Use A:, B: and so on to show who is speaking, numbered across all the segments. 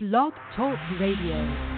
A: Blog Talk Radio.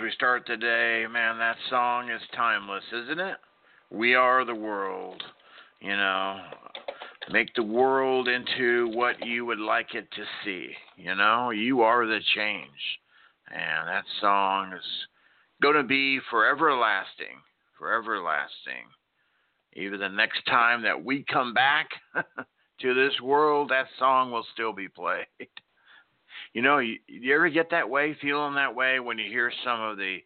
B: We
C: start
D: today. Man, that song is timeless, isn't it? We are the world. You know, make the world into what you would like it to see. You know, you are the change. And that song is going to be forever lasting, forever lasting. Even the next time that we come back to this world, that song will still be played. You know, you, you ever get that way, feeling that way when you hear some of the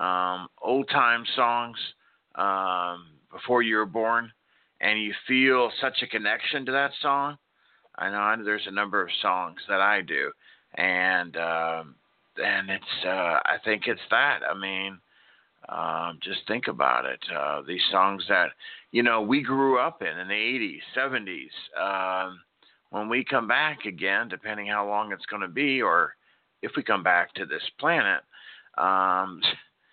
D: um, old time songs um, before you were born, and you feel such a connection to that song? I know I, there's a number of songs that I do, and um, and it's uh, I think it's that. I mean, um, just think about it. Uh, these songs that you know we grew up in in the 80s, 70s. Um, when we come back again, depending how long it's going to be, or if we come back to this planet, um,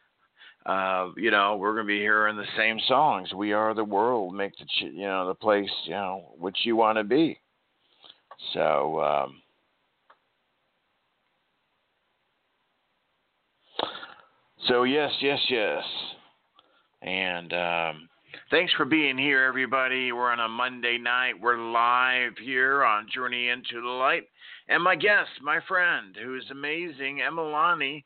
D: uh, you know, we're going to be hearing the same songs. We are the world, make the you know the place you know which you want to be. So. Um, so yes, yes, yes, and um, Thanks for being here, everybody. We're on a Monday night. We're live here on Journey into the Light. And my guest, my friend, who is amazing, Emalani,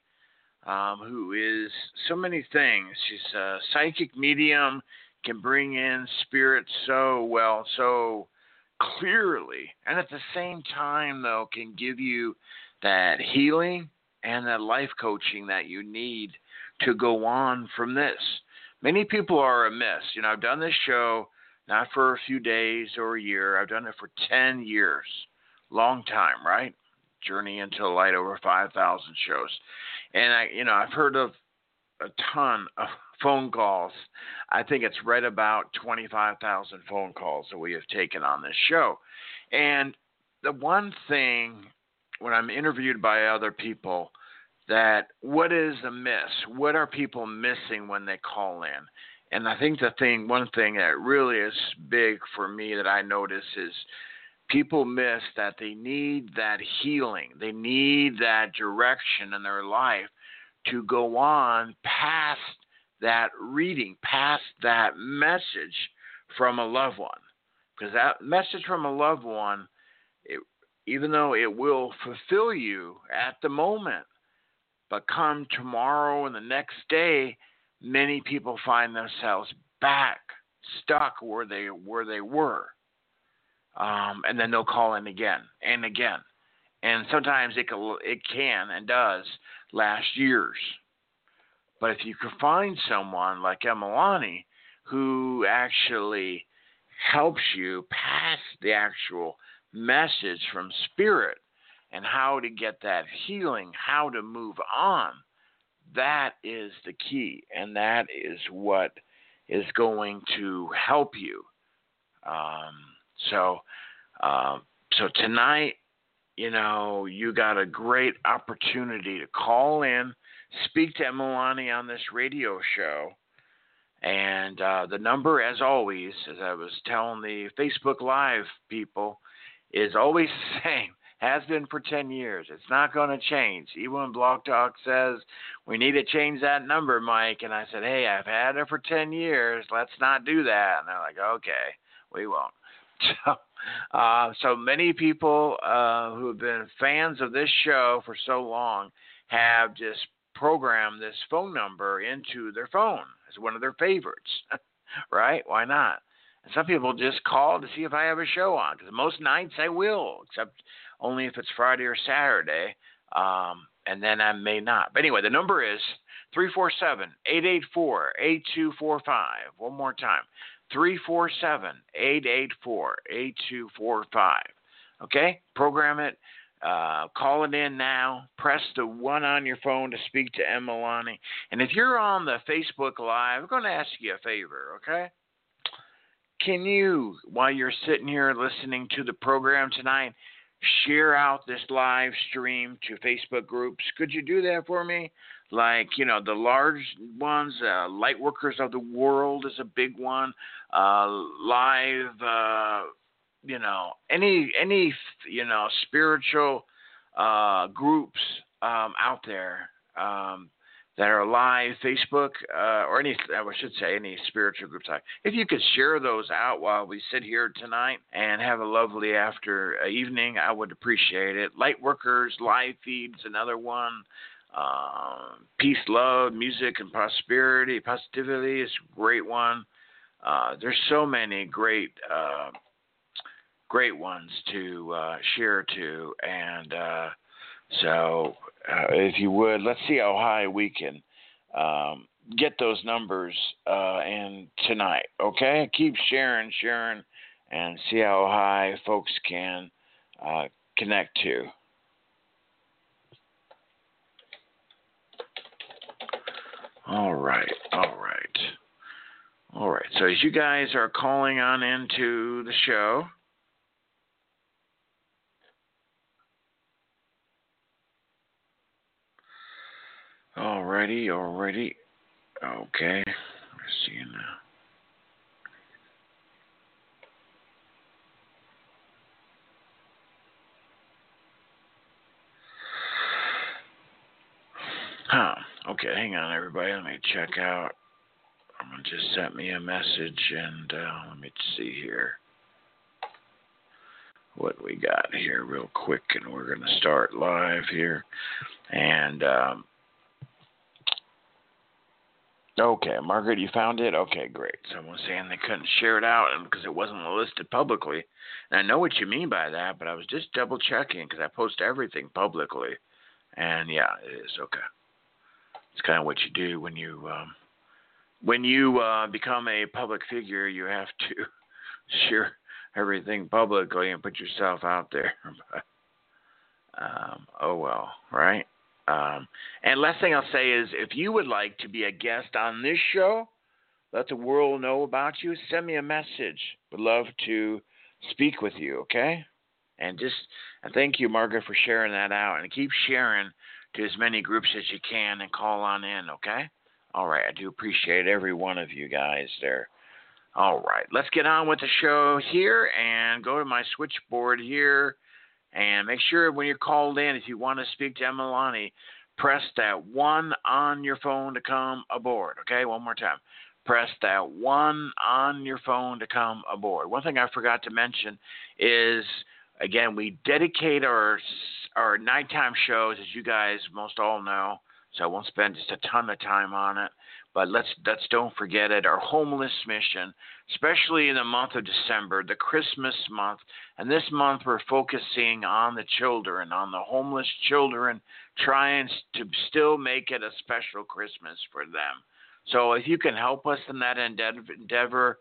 D: um, who is so many things. She's a psychic medium, can bring in spirits so well, so clearly. And at the same time, though, can give you that healing and that life coaching that you need to go on from this many people are amiss. You know, I've done this show not for a few days or a year. I've done it for 10 years. Long time, right? Journey into light over 5,000 shows. And I, you know, I've heard of a ton of phone calls. I think it's right about 25,000 phone calls that we have taken on this show. And the one thing when I'm interviewed by other people, that what is amiss? What are people missing when they call in? And I think the thing, one thing that really is big for me that I notice is people miss that they need that healing. They need that direction in their life to go on past that reading, past that message from a loved one. Because that message from a loved one, it, even though it will fulfill you at the moment, but come tomorrow and the next day, many people find themselves back stuck where they where they were. Um, and then they'll call in again and again. And sometimes it can, it can and does last years. But if you can find someone like Emalani who actually helps you pass the actual message from spirit and how to get that healing, how to move on, that is the key. And that is what is going to help you. Um, so, uh, so tonight, you know, you got a great opportunity to call in, speak to Emalani on this radio show. And uh, the number, as always, as I was telling the Facebook Live people, is always the same has been for 10 years. It's not going to change. Even when Blog Talk says we need to change that number, Mike, and I said, hey, I've had it for 10 years. Let's not do that. And they're like, okay, we won't. So, uh, so many people uh, who have been fans of this show for so long have just programmed this phone number into their phone as one of their favorites, right? Why not? And some people just call to see if I have a show on because most nights I will, except only if it's Friday or Saturday, um, and then I may not. But anyway, the number is 347 884 8245. One more time 347 884 8245. Okay? Program it. Uh, call it in now. Press the one on your phone to speak to Emalani. And if you're on the Facebook Live, I'm going to ask you a favor, okay? Can you, while you're sitting here listening to the program tonight, share out this live stream to Facebook groups. Could you do that for me? Like, you know, the large ones, uh, Lightworkers of the World is a big one. Uh, live, uh, you know, any, any, you know, spiritual uh, groups um, out there um, that are live, Facebook, uh, or any, I should say, any spiritual groups. If you could share those out while we sit here tonight and have a lovely after uh, evening, I would appreciate it. Lightworkers live feeds, another one. Uh, peace, love, music, and prosperity, positivity is a great one. Uh, there's so many great, uh, great ones to uh, share to, and so uh, if you would, let's see how high we can um, get those numbers uh, and tonight. Okay, keep sharing, sharing, and see how high folks can uh, connect to. All right, all right, all right. So as you guys are calling on into the show. Alrighty, alrighty. Okay. Let's see now. Huh. Okay, hang on, everybody. Let me check out. Someone just sent me a message, and uh, let me see here what we got here real quick, and we're going to start live here. And um, Okay, Margaret, you found it? Okay, great. Someone saying they couldn't share it out because it wasn't listed publicly. And I know what you mean by that, but I was just double checking because I post everything publicly. And yeah, it is okay. It's kind of what you do when you um, when you uh, become a public figure. You have to share everything publicly and put yourself out there. but, um, oh well, right? Um, and last thing I'll say is if you would like to be a guest on this show, let the world know about you, send me a message. Would love to speak with you, okay? And just and thank you, Margaret, for sharing that out. And keep sharing to as many groups as you can and call on in, okay? All right, I do appreciate every one of you guys there. All right, let's get on with the show here and go to my switchboard here and make sure when you're called in, if you want to speak to Emalani, press that one on your phone to come aboard. Okay, one more time. Press that one on your phone to come aboard. One thing I forgot to mention is again, we dedicate our our nighttime shows, as you guys most all know. So I won't spend just a ton of time on it. But let's let's don't forget it. Our homeless mission, especially in the month of December, the Christmas month, and this month we're focusing on the children, on the homeless children, trying to still make it a special Christmas for them. So if you can help us in that endeavor,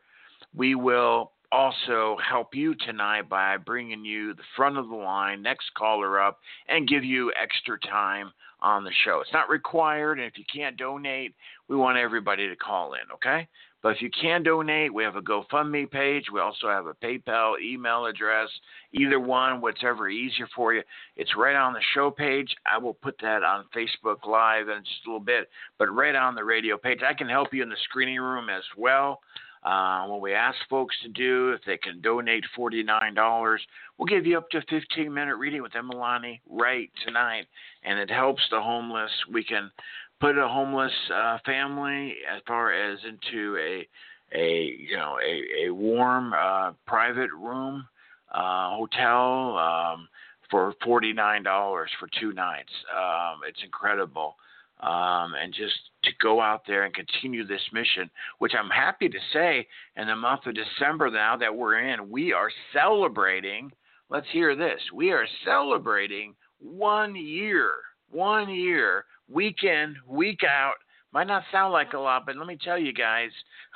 D: we will also help you tonight by bringing you the front of the line, next caller up, and give you extra time on the show. It's not required, and if you can't donate, we want everybody to call in, okay? But if you can donate, we have a GoFundMe page. We also have a PayPal email address. Either one, whatever easier for you. It's right on the show page. I will put that on Facebook Live in just a little bit, but right on the radio page. I can help you in the screening room as well. Uh, what we ask folks to do, if they can donate $49, we'll give you up to a 15 minute reading with Emalani right tonight. And it helps the homeless. We can put a homeless uh, family as far as into a a you know a, a warm uh, private room uh, hotel um, for forty nine dollars for two nights. Um, it's incredible um, and just to go out there and continue this mission, which I'm happy to say in the month of December now that we're in, we are celebrating. Let's hear this. We are celebrating one year, one year, week in, week out. Might not sound like a lot, but let me tell you guys,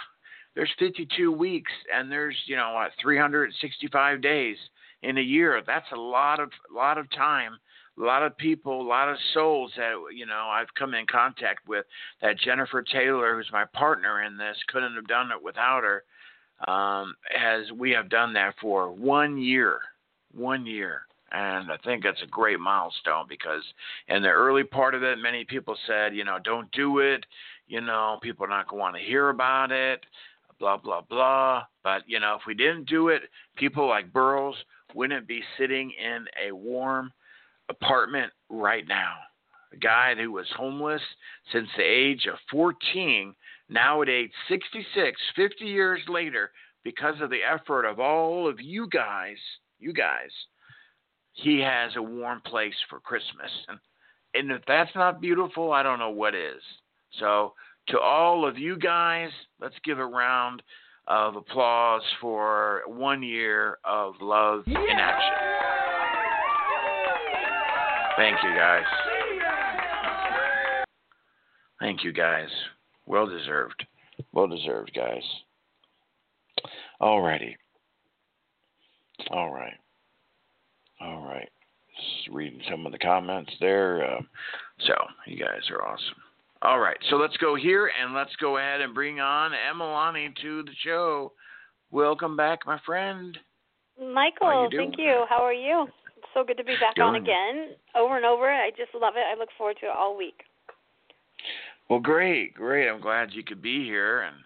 D: there's 52 weeks and there's, you know, what, 365 days in a year. That's a lot of lot of time a lot of people, a lot of souls that you know I've come in contact with. That Jennifer Taylor, who's my partner in this, couldn't have done it without her. Um, as we have done that for one year, one year, and I think that's a great milestone because in the early part of it, many people said, you know, don't do it. You know, people are not going to want to hear about it. Blah blah blah. But you know, if we didn't do it, people like Burroughs wouldn't be sitting in a warm apartment right now. a guy who was homeless since the age of 14, now at age 66, 50 years later, because of the effort of all of you guys, you guys, he has a warm place for Christmas. And, and if that's not beautiful, I don't know what is. So, to all of you guys, let's give a round of applause for one year of love in action. Thank you, guys. Thank you, guys. Well deserved. Well deserved, guys. Alrighty. All right. All right. Just reading some of the comments there. Um, so, you guys are awesome. All right. So let's go here and let's go ahead and bring on Emalani to the show. Welcome back, my friend.
E: Michael,
D: you
E: thank you. How are you? So good to be back on again, over and over. I just love it. I look forward to it all week.
D: Well, great, great. I'm glad you could be here and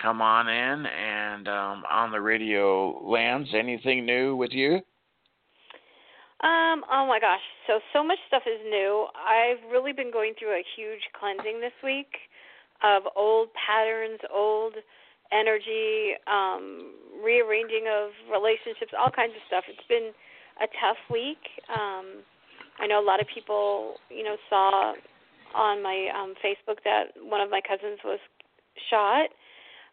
D: come on in and um, on the radio lands. Anything new with you?
E: Um, oh my gosh, so so much stuff is new. I've really been going through a huge cleansing this week of old patterns, old energy, um, rearranging of relationships, all kinds of stuff. It's been a tough week. Um, I know a lot of people, you know, saw on my um Facebook that one of my cousins was shot.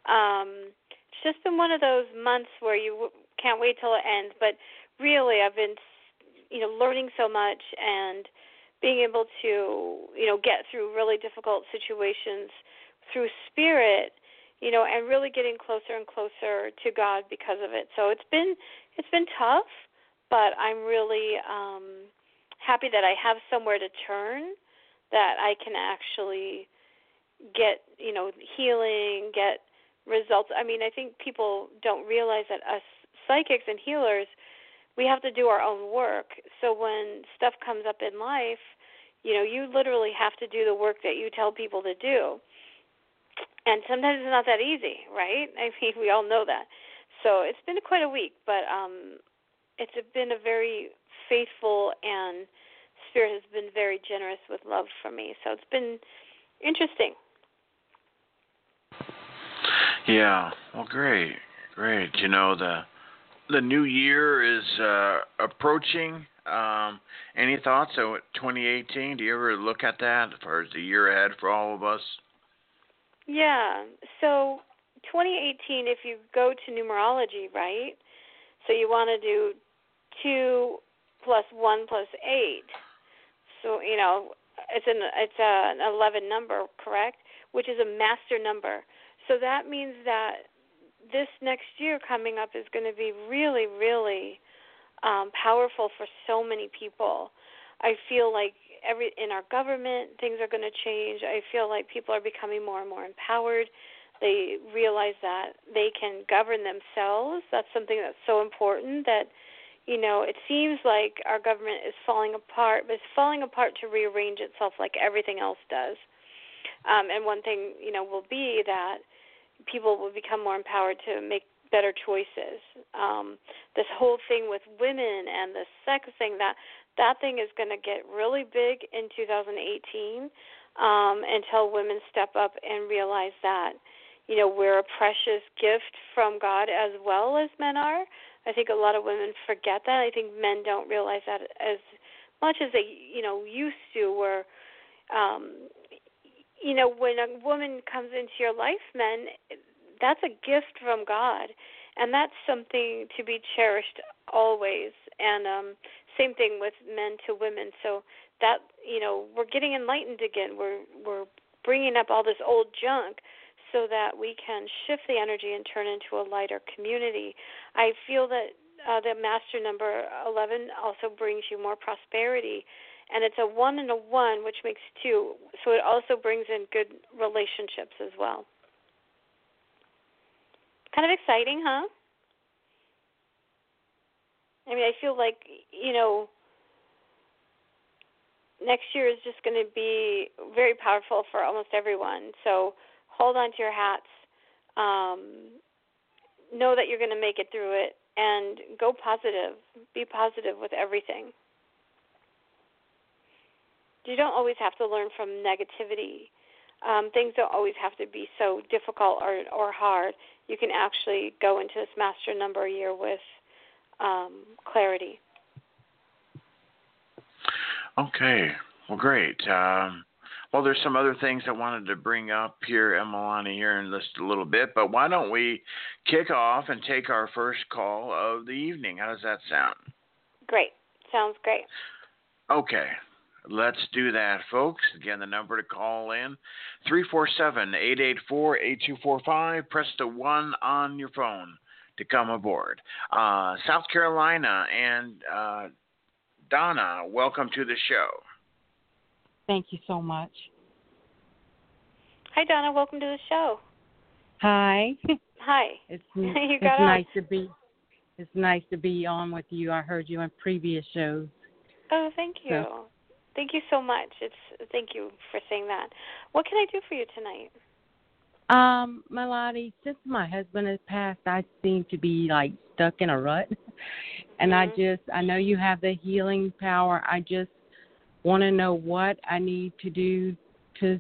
E: Um, it's just been one of those months where you w- can't wait till it ends, but really I've been you know learning so much and being able to you know get through really difficult situations through spirit you know and really getting closer and closer to god because of it so it's been it's been tough but i'm really um happy that i have somewhere to turn that i can actually get you know healing get results i mean i think people don't realize that us psychics and healers we have to do our own work. So when stuff comes up in life, you know, you literally have to do the work that you tell people to do. And sometimes it's not that easy, right? I mean, we all know that. So it's been quite a week, but um it's been a very faithful and spirit has been very generous with love for me. So it's been interesting.
D: Yeah. Well, great, great. You know the the new year is uh, approaching. Um, any thoughts on 2018? Do you ever look at that as far as the year ahead for all of us?
E: Yeah. So 2018, if you go to numerology, right? So you want to do two plus one plus eight. So you know it's an it's a, an 11 number, correct? Which is a master number. So that means that this next year coming up is going to be really, really um, powerful for so many people. I feel like every in our government things are going to change. I feel like people are becoming more and more empowered. They realize that they can govern themselves. That's something that's so important that you know, it seems like our government is falling apart, but it's falling apart to rearrange itself like everything else does. Um, and one thing, you know, will be that people will become more empowered to make better choices. Um, this whole thing with women and the sex thing that that thing is going to get really big in 2018 um, until women step up and realize that you know we're a precious gift from God as well as men are. I think a lot of women forget that. I think men don't realize that as much as they you know used to. Where um, you know, when a woman comes into your life, men, that's a gift from God, and that's something to be cherished always. And um, same thing with men to women. So that you know, we're getting enlightened again. We're we're bringing up all this old junk so that we can shift the energy and turn into a lighter community. I feel that uh, the master number 11 also brings you more prosperity and it's a one and a one, which makes two. So it also brings in good relationships as well. Kind of exciting, huh? I mean, I feel like you know, next year is just going to be very powerful for almost everyone. So hold on to your hats. Um, know that you're going to make it through it, and go positive. Be positive with everything. You don't always have to learn from negativity. Um, things don't always have to be so difficult or or hard. You can actually go into this master number year with um, clarity.
D: Okay. Well, great. Um, well, there's some other things I wanted to bring up here, Emalani, here in just a little bit, but why don't we kick off and take our first call of the evening? How does that sound?
E: Great. Sounds great.
D: Okay. Let's do that, folks. Again, the number to call in 347 884 8245. Press the 1 on your phone to come aboard. Uh, South Carolina and uh, Donna, welcome to the show.
F: Thank you so much.
E: Hi, Donna. Welcome to the show.
F: Hi.
E: Hi.
F: It's
E: You
F: it's nice to be it's nice to be on with you. I heard you on previous shows.
E: Oh, thank you.
F: So-
E: Thank you so much. It's thank you for saying that. What can I do for you tonight?
F: Um, Melody, since my husband has passed, I seem to be like stuck in a rut. And I
E: Mhm.
F: just I know you have the healing power. I just want to know what I need to do to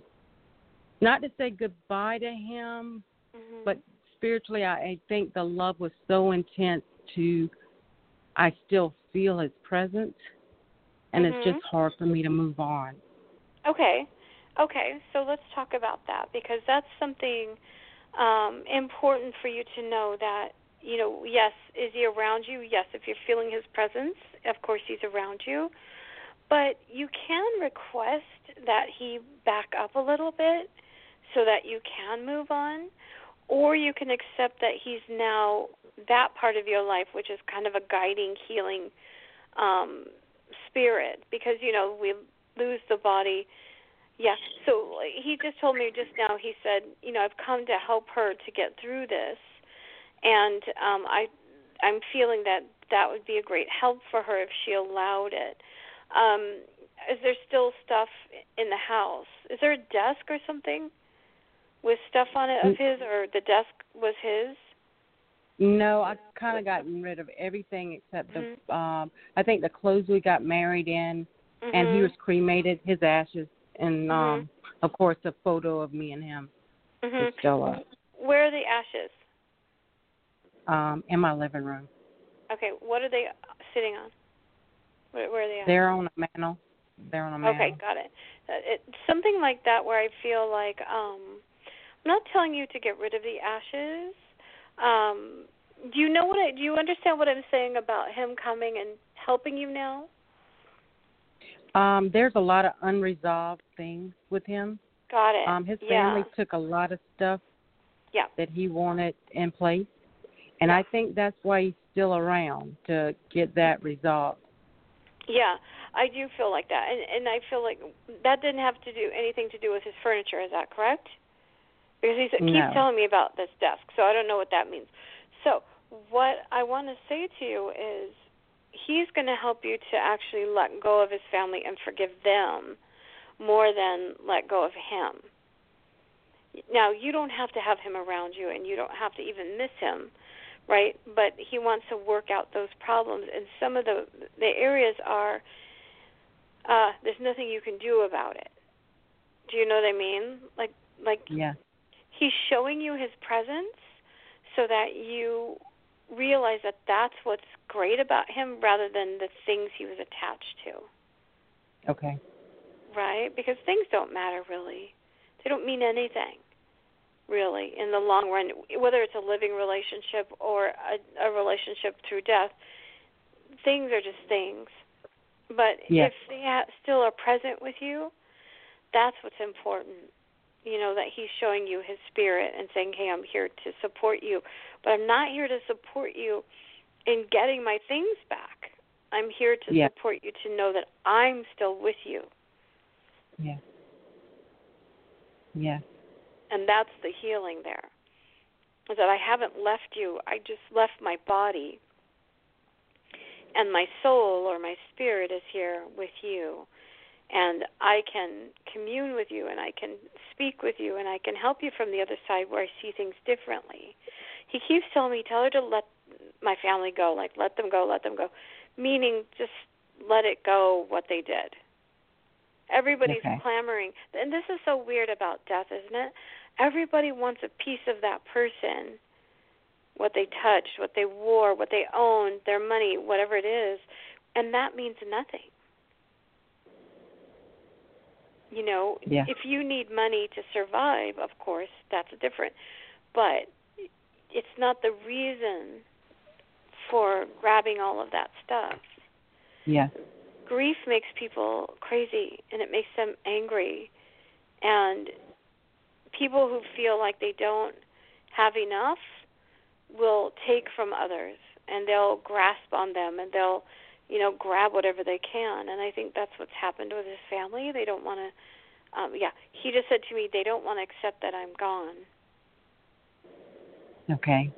F: not to say goodbye to him,
E: Mhm.
F: but spiritually I, I think the love was so intense to I still feel his presence and
E: Mhm.
F: it's just hard for me to move on.
E: Okay. Okay. So let's talk about that because that's something um important for you to know that you know, yes, is he around you? Yes, if you're feeling his presence, of course he's around you. But you can request that he back up a little bit so that you can move on or you can accept that he's now that part of your life which is kind of a guiding healing um spirit. Because you know we lose the body. Yeah so he just told me just now he said you know i've come to help her to get through this. And um i i'm feeling that that would be a great help for her if she allowed it um is there still stuff in the house is there a desk or something with stuff on it of his or the desk was his
F: No, I kind of gotten rid of everything except the
E: Mhm.
F: um I think the clothes we got married in and he
E: Mhm.
F: was cremated, his ashes and
E: Mhm.
F: um of course a photo of me and him
E: Mhm.
F: is still up
E: where are the ashes
F: um in my living room.
E: okay what are they sitting on where, where are they at
F: They're on a mantle. They're on a mantle.
E: Okay, got it. Uh, it. Something like that where I feel like um I'm not telling you to get rid of the ashes. Um do you know what I do you understand what I'm saying about him coming and helping you now?
F: Um, there's a lot of unresolved things with him.
E: Got it.
F: Um, his
E: yeah.
F: family took a lot of stuff
E: Yeah.
F: that he wanted in place, and I think that's why he's still around to get that resolved.
E: Yeah, I do feel like that, and and I feel like that didn't have to do anything to do with his furniture. Is that correct? Because he
F: No.
E: keeps telling me about this desk, so I don't know what that means. So what I want to say to you is, he's going to help you to actually let go of his family and forgive them more than let go of him. Now you don't have to have him around you, and you don't have to even miss him right? But he wants to work out those problems, and some of the the areas are uh, there's nothing you can do about it. Do you know what I mean? Like like
F: Yeah.
E: he's showing you his presence so that you realize that that's what's great about him rather than the things he was attached to,
F: Okay.
E: right? Because things don't matter really. They don't mean anything really in the long run whether it's a living relationship or a, a relationship through death things are just things but
F: Yes.
E: if they ha- still are present with you that's what's important you know that he's showing you his spirit and saying hey i'm here to support you but i'm not here to support you in getting my things back i'm here to
F: Yeah.
E: support you to know that i'm still with you
F: Yeah. Yeah.
E: And that's the healing there is that i haven't left you. I just left my body. And my soul or my spirit is here with you. And i can commune with you and i can speak with you and i can help you from the other side where i see things differently. He keeps telling me tell her to let my family go. Like let them go let them go. Meaning just let it go what they did. Everybody's
F: Okay.
E: clamoring. And this is so weird about death, isn't it? Everybody wants a piece of that person. What they touched, what they wore, what they owned, their money, whatever it is. And that means nothing. You know,
F: Yeah.
E: if you need money to survive, of course, that's different. But it's not the reason for grabbing all of that stuff.
F: Yeah.
E: Grief makes people crazy and it makes them angry. And people who feel like they don't have enough will take from others and they'll grasp on them and they'll you know grab whatever they can. And i think that's what's happened with his family. They don't want to um yeah he just said to me they don't want to accept that i'm gone.
F: Okay.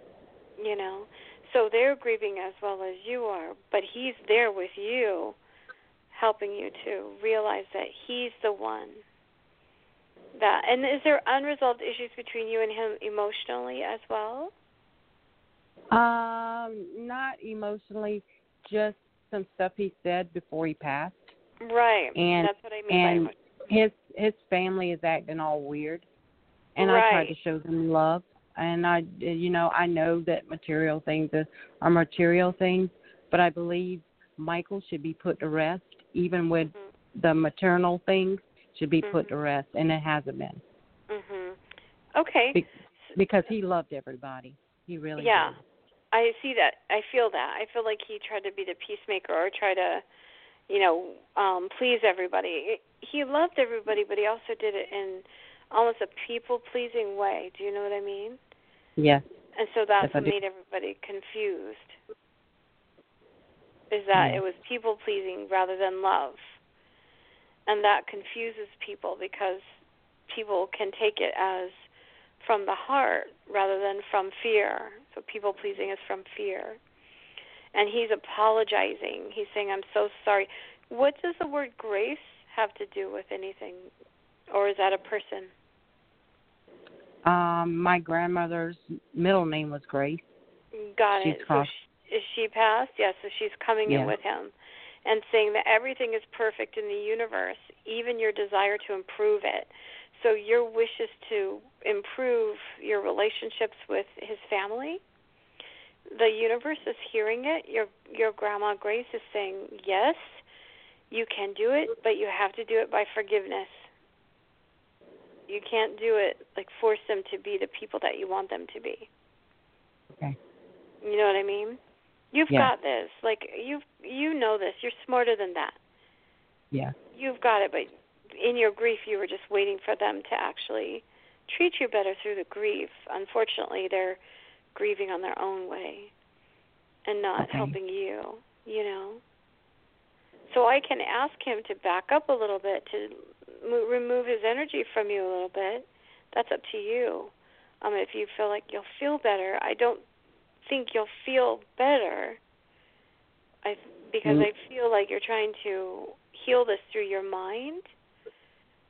E: you know? So they're grieving as well as you are but he's there with you helping you to realize that he's the one that and is there unresolved issues between you and him emotionally as well
F: Um, not emotionally, just some stuff he said before he passed.
E: right
F: And-
E: that's what i mean
F: and his his family is acting all weird, and I try to show them love. And I, you know, I know that material things are, are material things, but I believe Michael should be put to rest, even with
E: Mhm.
F: the maternal things should be put to
E: Mhm.
F: rest, and it hasn't been
E: mhm okay
F: Be- because he loved everybody. He really did.
E: yeah
F: did.
E: i see that i feel that i feel like he tried to be the peacemaker or try to you know um please everybody he loved everybody but he also did it in almost a people pleasing way do you know what i mean
F: Yes.
E: and so that's what made everybody confused is that
F: Yeah.
E: it was people pleasing rather than love and that confuses people because people can take it as from the heart rather than from fear. So people pleasing is from fear. And he's apologizing. He's saying, I'm so sorry. What does the word grace have to do with anything? Or is that a person?
F: Um, my grandmother's middle name was Grace.
E: Got
F: She's
E: it. So
F: crossed.
E: sh- is she passed? Yes, so she's coming in with him and saying that everything is perfect in the universe, even your desire to improve it. So your wish is to improve your relationships with his family. The universe is hearing it. Your your grandma Grace is saying, "Yes, you can do it, but you have to do it by forgiveness. You can't do it like force them to be the people that you want them to be."
F: Okay.
E: You know what I mean? You've
F: Yeah.
E: got this. Like you you know this. You're smarter than that.
F: Yeah.
E: You've got it, but in your grief you were just waiting for them to actually treat you better through the grief. Unfortunately, they're grieving on their own way and not
F: Okay.
E: helping you, you know. So I can ask him to back up a little bit to mo- remove his energy from you a little bit. That's up to you. Um if you feel like you'll feel better. I don't think you'll feel better. I because
F: Mm.
E: I feel like you're trying to heal this through your mind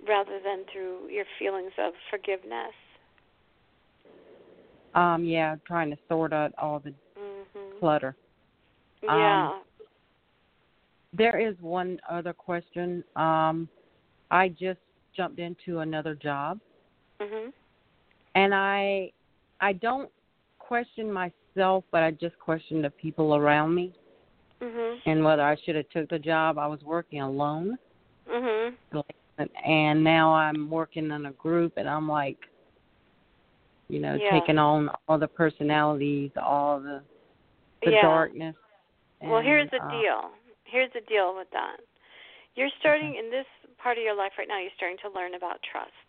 E: rather than through your feelings of forgiveness.
F: Um, yeah, trying to sort out all the
E: Mhm.
F: clutter.
E: Yeah.
F: There is one other question. Um, I just jumped into another job,
E: mhm.
F: and I, I don't question myself, but I just questioned the people around me
E: Mhm.
F: and whether I should have took the job. I was working alone,
E: Mhm.
F: and now I'm working in a group, and I'm like, you know,
E: Yeah.
F: taking on all the personalities, all the the
E: yeah.
F: darkness.
E: Well, here's the
F: uh,
E: deal. Here's the deal with that. You're starting in this part of your life right now. You're starting to learn about trust.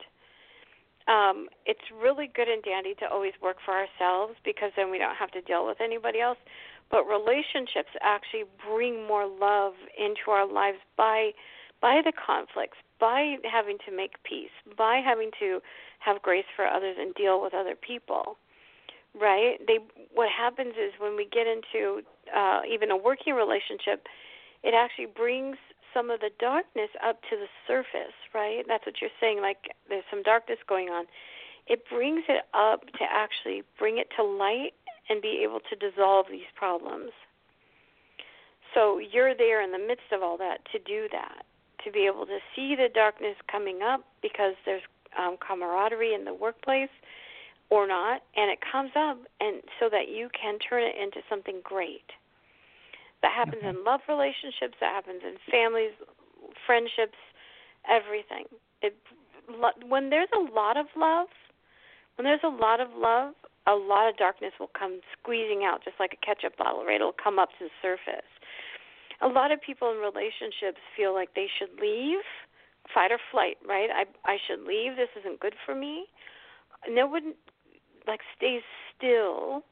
E: Um, it's really good and dandy to always work for ourselves because then we don't have to deal with anybody else. But relationships actually bring more love into our lives by by the conflicts, by having to make peace, by having to have grace for others and deal with other people right they what happens is when we get into uh even a working relationship it actually brings some of the darkness up to the surface right? That's what you're saying like there's some darkness going on. It brings it up to actually bring it to light and be able to dissolve these problems. So you're there in the midst of all that to do that to be able to see the darkness coming up because there's um, camaraderie in the workplace or not, and it comes up, and so that you can turn it into something great. That happens
F: Okay.
E: in love relationships. That happens in families, friendships, everything. It lo- when there's a lot of love, when there's a lot of love, a lot of darkness will come squeezing out, just like a ketchup bottle. Right? It'll come up to the surface. A lot of people in relationships feel like they should leave, fight or flight. Right? I I should leave. This isn't good for me. No one like stays still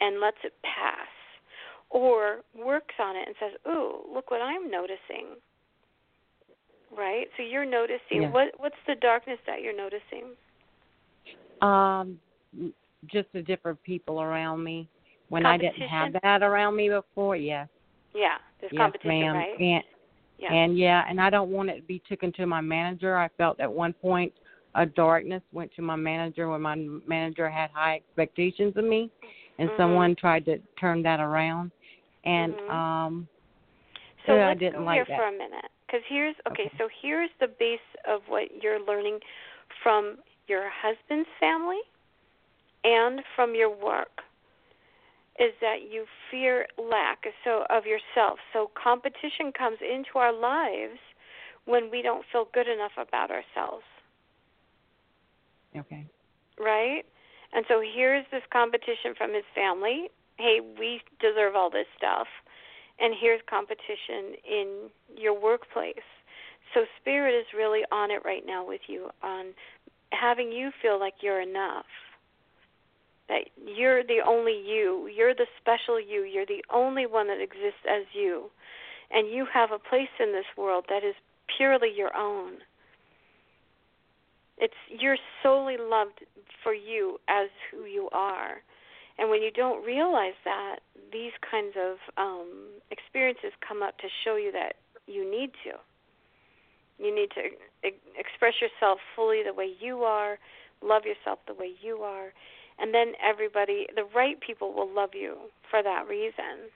E: and lets it pass or works on it and says, "Ooh, look what I'm noticing." Right? So you're noticing
F: Yeah.
E: what what's the darkness that you're noticing?
F: Um, just the different people around me. When I didn't have that around me before, yes,
E: Yeah, there's
F: yes,
E: competition,
F: ma'am.
E: right?
F: And
E: Yeah.
F: and yeah, and I don't want it to be taken to my manager. I felt at one point a darkness went to my manager when my manager had high expectations of me, and
E: Mhm.
F: someone tried to turn that around, and
E: Mhm.
F: um,
E: So
F: I didn't like
E: here
F: that.
E: for a minute, because here's okay,
F: Okay.
E: So here's the base of what you're learning from your husband's family and from your work is that you fear lack so of yourself. So competition comes into our lives when we don't feel good enough about ourselves,
F: okay,
E: right? And so here's this competition from his family. Hey, we deserve all this stuff. And here's competition in your workplace. So spirit is really on it right now with you on having you feel like you're enough. That you're the only you. You're the special you. You're the only one that exists as you. And you have a place in this world that is purely your own. It's you're solely loved for you as who you are. And when you don't realize that, these kinds of um, experiences come up to show you that you need to. You need to e- express yourself fully the way you are, love yourself the way you are, and then everybody, the right people, will love you for that reason.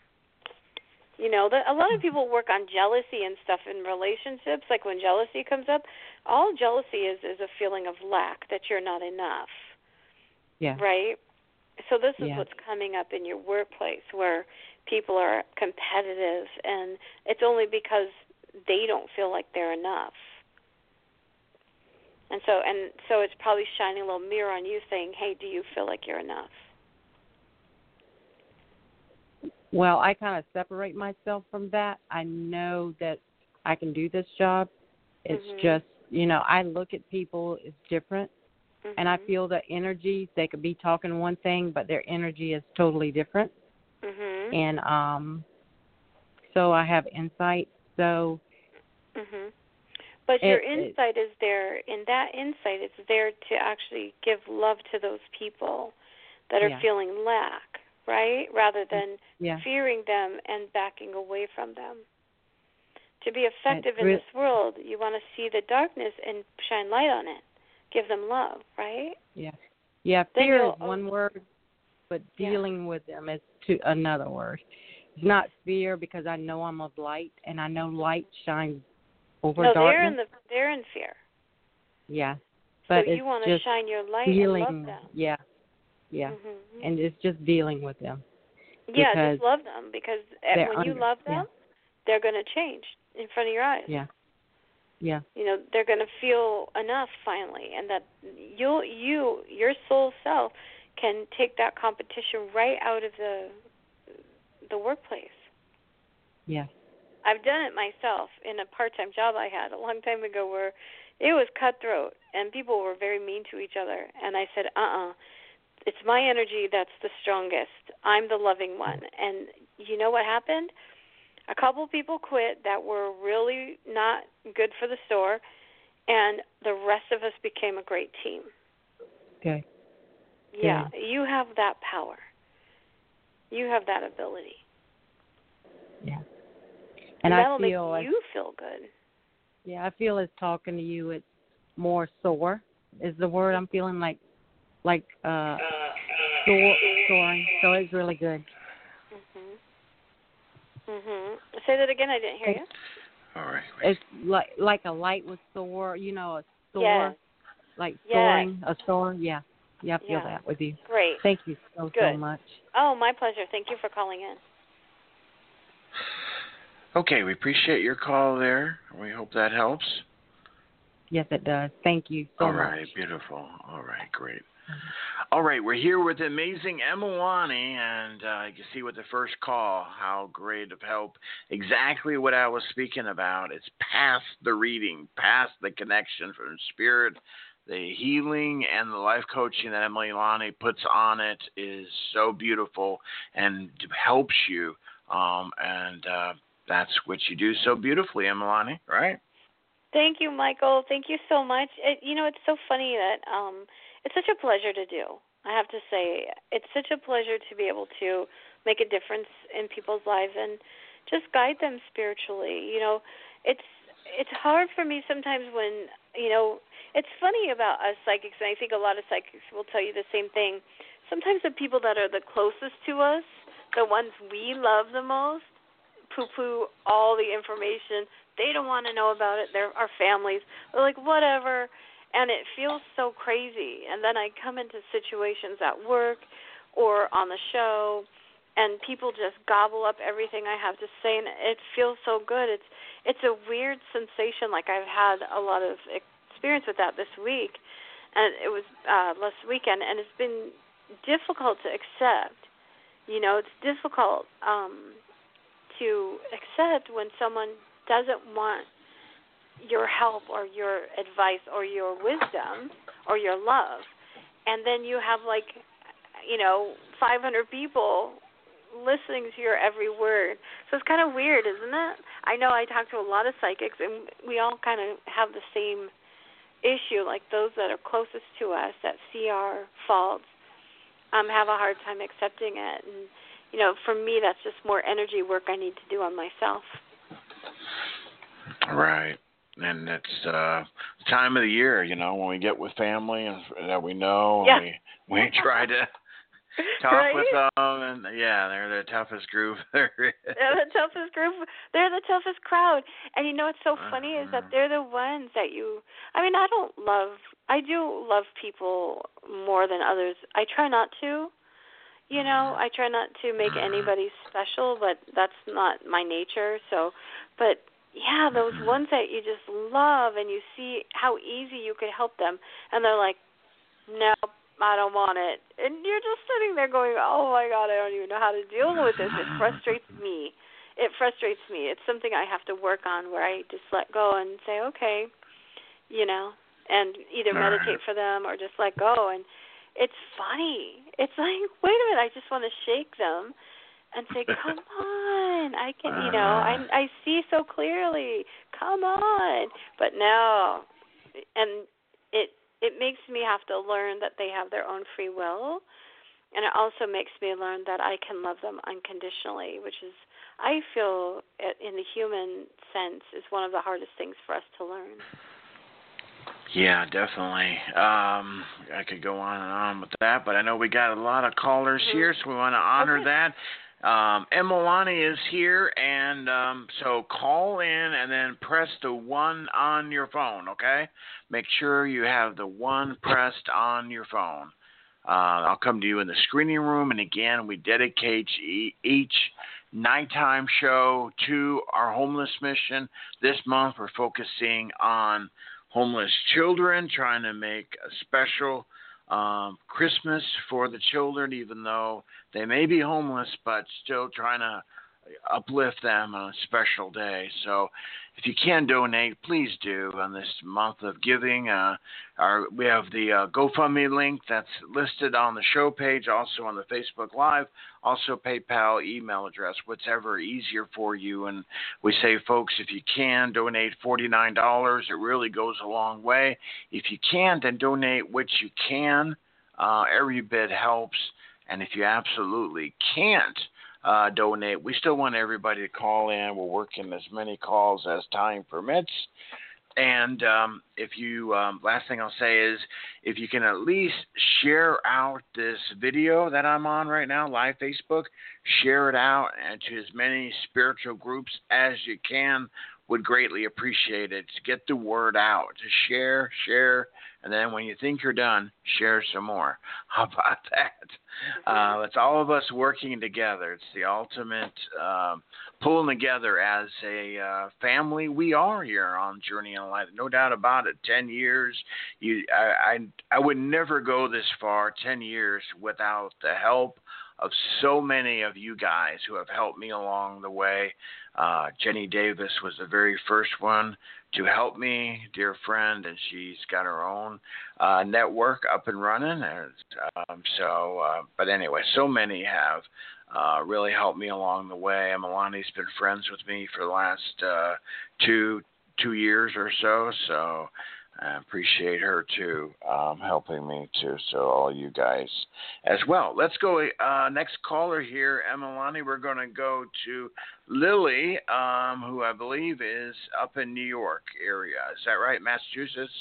E: You know, the, a lot of people work on jealousy and stuff in relationships. Like when jealousy comes up, all jealousy is is a feeling of lack that you're not enough
F: yeah,
E: right? So this is
F: Yeah.
E: what's coming up in your workplace where people are competitive and it's only because they don't feel like they're enough. And so and so it's probably shining a little mirror on you saying, "Hey, do you feel like you're enough?"
F: Well, I kind of separate myself from that. I know that I can do this job. It's
E: Mhm.
F: just, you know, I look at people as different and I
E: Mhm.
F: feel the energy. They could be talking one thing, but their energy is totally different.
E: Mhm.
F: And um so I have insight. So
E: Mhm. But your
F: It- it-
E: insight is there, and that insight is there to actually give love to those people that are
F: Yeah.
E: feeling lack, right? Rather than
F: yeah.
E: fearing them and backing away from them. To be effective in this world, you want to see the darkness and shine light on it. Give them love, right?
F: Yeah. Yeah, fear is one word, but
E: Yeah.
F: dealing with them is to another word. It's not fear because I know I'm of light and I know light shines over
E: no,
F: darkness.
E: they're in the they're in fear.
F: yeah. But
E: so you want to shine your light
F: dealing
E: and love them.
F: yeah. Yeah.
E: Mhm.
F: And it's just dealing with them.
E: yeah, just love them because
F: they're
E: when you
F: under-
E: love
F: yeah.
E: them, they're going to change in front of your eyes.
F: Yeah. Yeah.
E: you know they're going to feel enough finally and that you'll you your soul self can take that competition right out of the the workplace.
F: Yeah.
E: i've done it myself in a part-time job i had a long time ago where it was cutthroat and people were very mean to each other and i said uh-uh. It's my energy that's the strongest. I'm the loving one. And you know what happened a couple people quit that were really not good for the store and the rest of us became a great team
F: Okay.
E: yeah you have that power you have that ability
F: Yeah.
E: and,
F: And,
E: that'll
F: I feel
E: make you feel good
F: yeah, I feel as talking to you it's more sore is the word I'm feeling like like uh sore, soaring. So it's really good.
E: Mhm say that again i didn't hear you
D: All right.
F: It's like like a light with sore, you know, a sore,
E: Yes.
F: like
E: Yes.
F: soaring, a soar. Yeah, yeah, I feel
E: Yeah.
F: that with you.
E: Great.
F: Thank you so so much.
E: Oh, my pleasure. Thank you for calling in.
D: Okay, we appreciate your call there. We hope that helps.
F: Yes, it does. Thank you so
D: All
F: much.
D: right, beautiful. All right, great. All right, we're here with the amazing Emalani, and uh, you can see with the first call how great of help. Exactly what I was speaking about. It's past the reading, past the connection from spirit. The healing and the life coaching that Emalani puts on it is so beautiful and helps you. Um, and uh, that's what you do so beautifully, Emalani, right?
E: Thank you, Michael. Thank you so much. It, you know, it's so funny that um, it's such a pleasure to do. I have to say, it's such a pleasure to be able to make a difference in people's lives and just guide them spiritually. You know, it's it's hard for me sometimes when you know. It's funny about us psychics, and I think a lot of psychics will tell you the same thing. Sometimes the people that are the closest to us, the ones we love the most, poo poo all the information. They don't want to know about it. They're our families. They're like, whatever. And it feels so crazy. And then I come into situations at work or on the show, and people just gobble up everything I have to say, and it feels so good. It's it's a weird sensation. Like I've had a lot of experience with that this week, and it was uh, last weekend, and it's been difficult to accept. You know, it's difficult um, to accept when someone doesn't want your help or your advice or your wisdom or your love, and then you have like, you know, 500 people listening to your every word. So it's kind of weird, isn't it? I know I talk to a lot of psychics, and we all kind of have the same issue. Like those that are closest to us that see our faults um, have a hard time accepting it. And you know, for me, that's just more energy work I need to do on myself.
D: Right. And it's uh time of the year, you know, when we get with family and that we know
E: Yeah.
D: and we we try to talk
E: Right?
D: with them and yeah, they're the toughest group there is.
E: They're the toughest group. They're the toughest crowd. And you know what's so funny is that
D: Uh-huh.
E: they're the ones that you. I mean, I don't love. I do love people more than others. I try not to. You know, I try not to make anybody special, but that's not my nature. So, but yeah, those mm-hmm. ones that you just love and you see how easy you could help them, and they're like, nope. I don't want it. And you're just sitting there going, "Oh my god, I don't even know how to deal with this. It frustrates me. It frustrates me. It's something I have to work on where I just let go and say, "Okay," you know, and either meditate for them or just let go and it's funny. It's like, "Wait a minute, I just want to shake them." And say, "Come on, I can, you know, I I see so clearly. Come on." But no, and it it makes me have to learn that they have their own free will and it also makes me learn that I can love them unconditionally, which is I feel in the human sense is one of the hardest things for us to learn.
D: Yeah, definitely. Um, I could go on and on with that, but I know we got a lot of callers
E: Mhm.
D: here, so we want to honor
E: Okay.
D: that. Um, Emalani is here, and um, so call in and then press the one on your phone, okay? Make sure you have the one pressed on your phone. Uh, I'll come to you in the screening room, and again, we dedicate each nighttime show to our homeless mission. This month, we're focusing on homeless children, trying to make a special um, Christmas for the children, even though they may be homeless, but still trying to uplift them on a special day. So, if you can donate, please do on this month of giving. Uh, our, we have the uh, GoFundMe link that's listed on the show page, also on the Facebook Live, also PayPal email address, whatever easier for you. And we say, folks, if you can donate $49, it really goes a long way. If you can, then donate what you can. Uh, every bit helps. And if you absolutely can't uh, donate, we still want everybody to call in. We're working as many calls as time permits. And um, if you, um, last thing I'll say is, if you can at least share out this video that I'm on right now, live Facebook, share it out and to as many spiritual groups as you can. would greatly appreciate it. To get the word out, to share, share, and then when you think you're done, share some more. How about that? Uh, it's all of us working together. It's the ultimate um, pulling together as a uh, family. We are here on Journey Into Light, no doubt about it. Ten years, you, I, I, I would never go this far. Ten years without the help of so many of you guys who have helped me along the way. Uh, Jenny Davis was the very first one to help me, dear friend, and she's got her own uh, network up and running. And um, so, uh, but anyway, so many have uh, really helped me along the way. Milani's been friends with me for the last uh, two two years or so. So I appreciate her too, um, helping me too. So all you guys as well. Let's go. Uh, next caller here, Emalani. We're going to go to Lily, um, who I believe is up in New York area. Is that right, Massachusetts?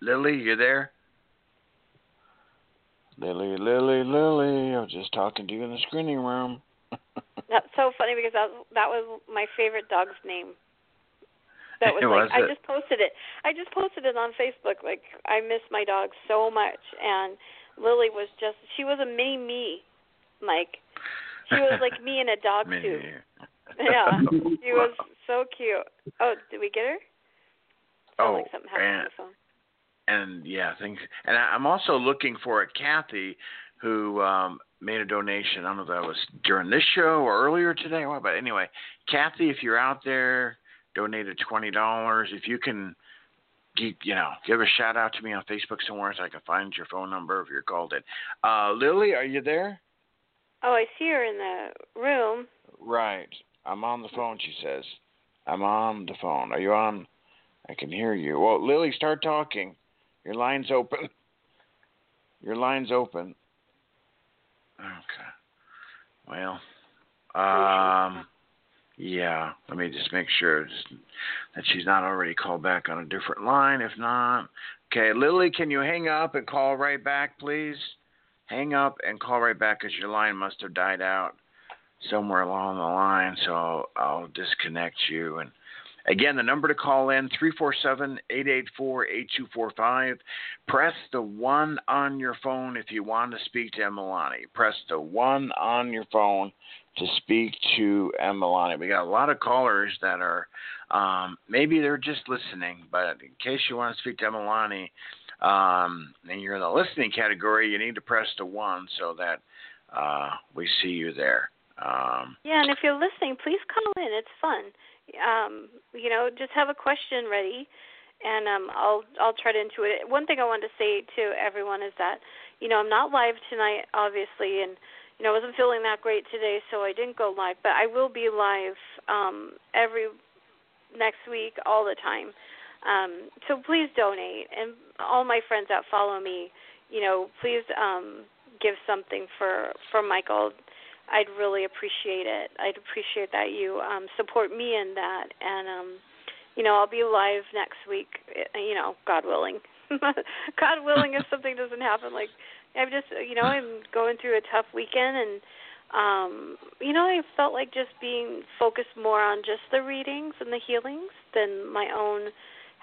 D: Lily, you there? Lily, Lily, Lily. I was just talking to you in the screening room.
E: That's so funny because that that was my favorite dog's name. That was
D: Was
E: like I just posted it. I just posted it on Facebook. Like I miss my dog so much, and Lily was just she was a mini me, Mike. She was like me in a dog
D: Me.
E: suit. Yeah, she was so cute. Oh, did we get her?
D: Oh,
E: like something happened on
D: and,
E: the phone.
D: and yeah, things. And I, I'm also looking for a Kathy who um, made a donation. I don't know if that was during this show or earlier today. What, but anyway, Kathy, if you're out there, donated twenty dollars. If you can, you know, give a shout out to me on Facebook somewhere so I can find your phone number if you're called it. Uh, Lily, are you there?
E: Oh, I see her in the room.
D: Right. I'm on the phone, she says. I'm on the phone. Are you on? I can hear you. Well, Lily, start talking. Your line's open. Your line's open. Okay. Well, um, yeah. Let me just make sure that she's not already called back on a different line. If not, okay. Lily, can you hang up and call right back, please? Hang up and call right back because your line must have died out somewhere along the line. So I'll, I'll disconnect you. And again, the number to call in 347-884-8245. Press the one on your phone if you want to speak to Emalani. Press the one on your phone to speak to Emalani. We got a lot of callers that are um, maybe they're just listening, but in case you want to speak to Emalani, um, and you're in the listening category, you need to press the one so that uh, we see you there. Um,
E: Yeah, and if you're listening, please call in. It's fun. Um, you know, just have a question ready, and um, I'll I'll try to intuit it. One thing I wanted to say to everyone is that, you know, I'm not live tonight, obviously, and you know, I wasn't feeling that great today, so I didn't go live. But I will be live um, every next week, all the time. Um, so please donate, and all my friends that follow me, you know, please um, give something for for Michael. I'd really appreciate it. I'd appreciate that you um, support me in that, and um, you know, I'll be live next week. eh, You know, God willing. God willing, if something doesn't happen, like I'm just, you know, I'm going through a tough weekend, and um, you know, I felt like just being focused more on just the readings and the healings than my own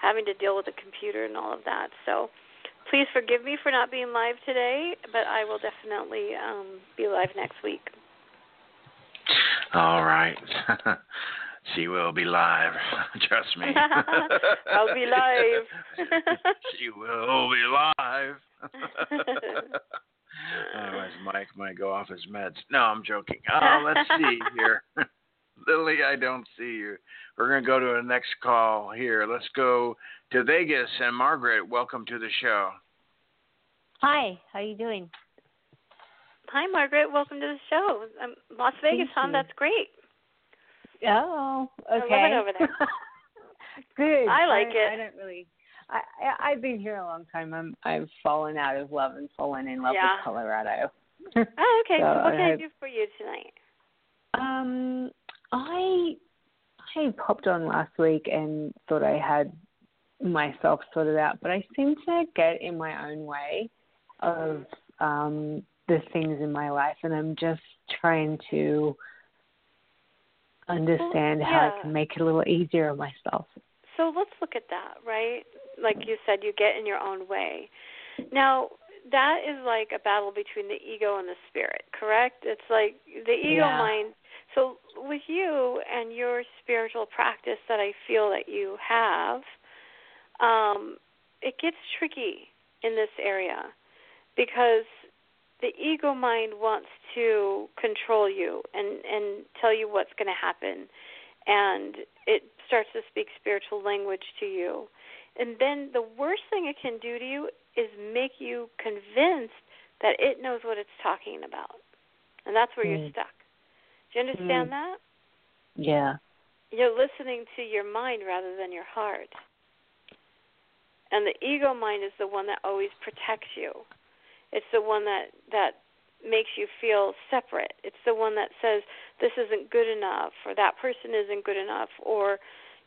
E: having to deal with the computer and all of that. So please forgive me for not being live today, but I will definitely um, be live next week.
D: All right. she will be live. Trust me.
E: I'll be live.
D: she will be live. Otherwise, Mike might go off his meds. No, I'm joking. Oh, let's see here. Lily, I don't see you. We're going to go to the next call here. Let's go to Vegas. And Margaret, welcome to the show.
G: Hi, how are you doing?
E: Hi, Margaret. Welcome to the show. Um, Las Vegas,
G: Thank
E: huh?
G: you.
E: That's great.
G: Oh,
E: love
G: okay.
E: it over there.
G: Good.
E: I like
G: I,
E: it.
G: I don't really. I, I I've been here a long time. I'm I've fallen out of love and fallen in love
E: Yeah.
G: with Colorado.
E: Oh, okay.
G: So
E: what can
G: I
E: I do for you tonight?
G: Um, I I popped on last week and thought I had myself sorted out, but I seem to get in my own way of um the things in my life, and I'm just trying to understand
E: Well,
G: how. I can make it a little easier on myself.
E: So let's look at that, right? Like you said, you get in your own way. Now, that is like a battle between the ego and the spirit, correct? It's like the ego
G: Yeah.
E: mind. So, with you and your spiritual practice that I feel that you have, um, it gets tricky in this area because the ego mind wants to control you and and tell you what's going to happen and it starts to speak spiritual language to you and then the worst thing it can do to you is make you convinced that it knows what it's talking about and that's where you're
G: Mm.
E: stuck do you understand
G: Mm.
E: that
G: Yeah.
E: you're listening to your mind rather than your heart. And the ego mind is the one that always protects you. It's the one that that makes you feel separate. It's the one that says this isn't good enough or that person isn't good enough or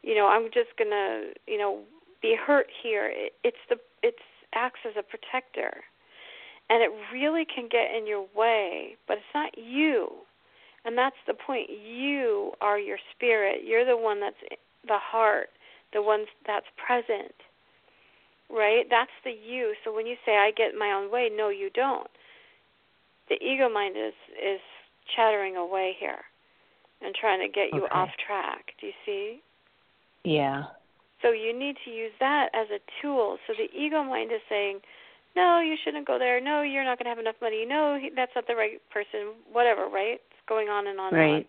E: you know, I'm just going to, you know, be hurt here. It, it's the it's acts as a protector. And it really can get in your way, but it's not you. And that's the point. You are your spirit. You're the one that's the heart, the one that's present. Right? That's the you. So when you say I get my own way, no you don't. The ego mind is is chattering away here and trying to get you
G: Okay.
E: off track. Do you see?
G: Yeah.
E: So you need to use that as a tool. So the ego mind is saying, "No, you shouldn't go there. No, you're not going to have enough money. No, that's not the right person. Whatever." Right? It's going on and on. and on.
G: Right.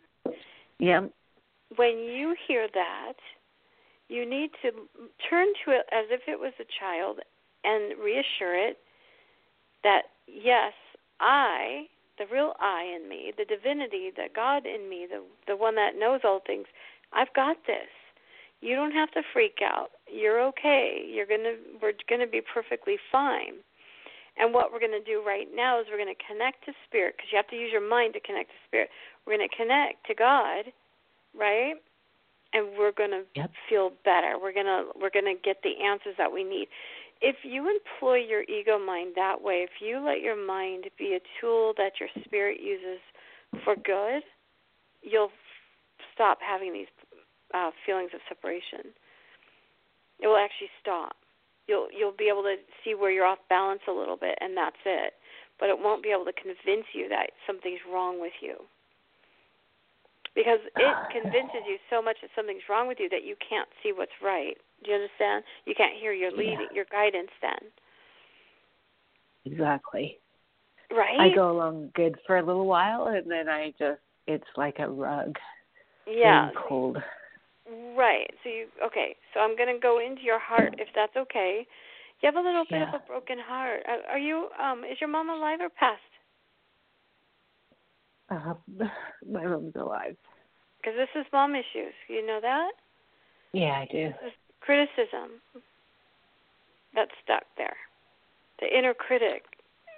G: Yep.
E: when you hear that, you need to turn to it as if it was a child and reassure it that, yes, I, the real I in me, the divinity, the God in me, the, the one that knows all things, I've got this. You don't have to freak out. You're okay. You're gonna we're gonna be perfectly fine. And what we're going to do right now is we're going to connect to spirit because you have to use your mind to connect to spirit. We're going to connect to God, right? And we're going to
G: Yep.
E: feel better. We're going to we're going to get the answers that we need. If you employ your ego mind that way, if you let your mind be a tool that your spirit uses for good, you'll stop having these uh, feelings of separation. It will actually stop you'll you'll be able to see where you're off balance a little bit and that's it but it won't be able to convince you that something's wrong with you because it convinces you so much that something's wrong with you that you can't see what's right do you understand you can't hear your lead
G: Yeah.
E: your guidance then
G: Exactly.
E: right
G: I go along good for a little while and then I just it's like a rug.
E: yeah
G: being pulled.
E: right so you okay so i'm going to go into your heart if that's okay you have a little bit
G: Yeah.
E: of a broken heart are, are you um is your mom alive or passed
G: Um, my mom's alive.
E: because this is mom issues you know that
G: Yeah, I do.
E: Criticism that's stuck there. The inner critic.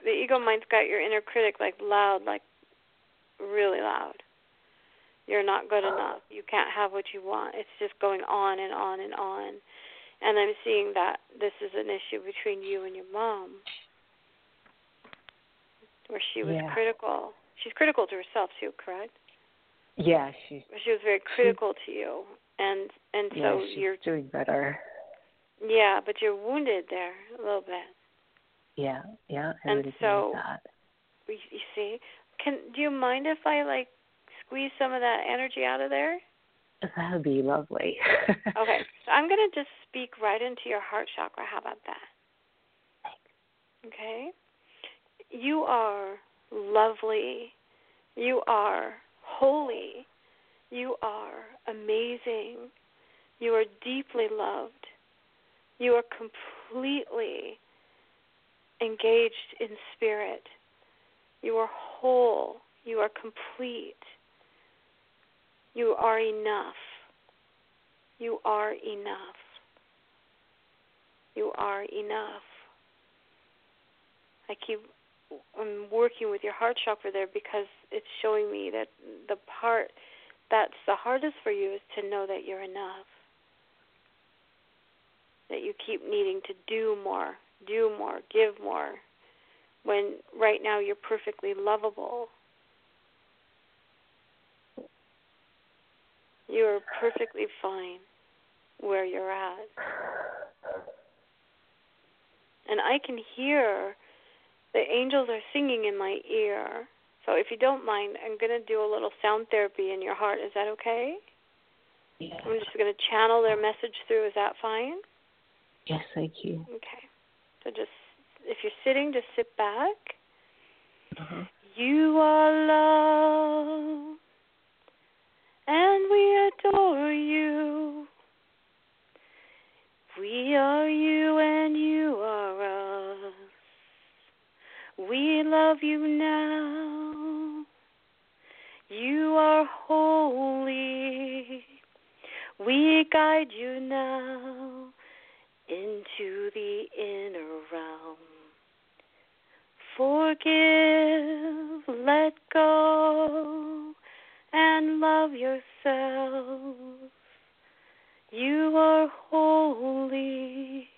E: The ego mind's got your inner critic like loud, like really loud. You're not good enough. You can't have what you want. It's just going on and on and on. And I'm seeing that this is an issue between you and your mom. Where she was
G: Yeah.
E: critical. She's critical to herself too, correct?
G: Yeah, she's
E: She was very critical to you. And and
G: yeah,
E: so
G: she's
E: you're
G: doing better.
E: yeah, but you're wounded there a little bit.
G: Yeah, yeah, I
E: And so-
G: that.
E: You you see, can do you mind if I like squeeze some of that energy out of there?
G: That would be lovely.
E: Okay, so I'm gonna just speak right into your heart chakra. How about that? Okay. You are lovely. You are holy. You are amazing. You are deeply loved. You are completely engaged in spirit. You are whole. You are complete. You are enough. You are enough. You are enough. I keep I'm working with your heart chakra there because it's showing me that the part that's the hardest for you is to know that you're enough. That you keep needing to do more, do more, give more, when right now you're perfectly lovable. You're perfectly fine where you're at. And I can hear the angels are singing in my ear. So if you don't mind, I'm going to do a little sound therapy in your heart. Is that okay?
G: Yes.
E: I'm just going to channel their message through. Is that fine?
G: Yes, thank you.
E: Okay. So just, if you're sitting, just sit back.
G: Uh-huh.
E: You are love, and we adore you. We are you, and you are. We love you now. You are holy. We guide you now into the inner realm. Forgive, let go, and love yourself. You are holy.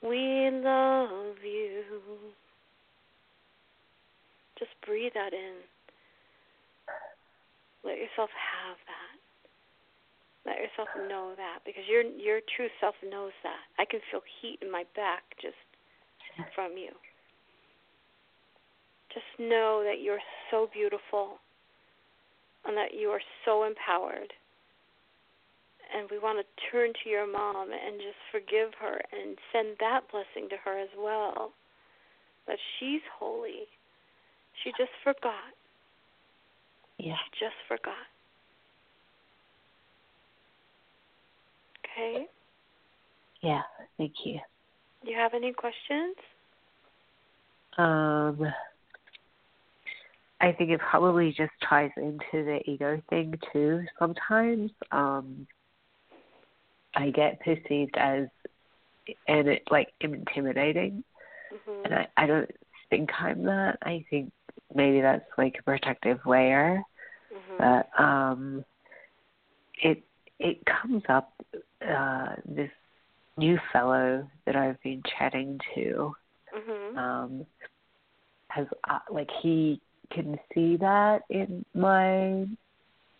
E: We love you. Just breathe that in. Let yourself have that. Let yourself know that because your your true self knows that. I can feel heat in my back just from you. Just know that you're so beautiful and that you are so empowered. And we want to turn to your mom and just forgive her and send that blessing to her as well. That she's holy. She just forgot.
G: Yeah.
E: She just forgot. Okay?
G: Yeah, thank you.
E: Do you have any questions?
G: Um, I think it probably just ties into the ego thing too. Sometimes, um, I get perceived as, and it like intimidating,
E: hmm
G: and I I don't think I'm that. I think maybe that's like a protective layer,
E: hmm
G: but um, it it comes up. Uh, this new fellow that I've been chatting to,
E: hmm
G: um, has uh, like he can see that in my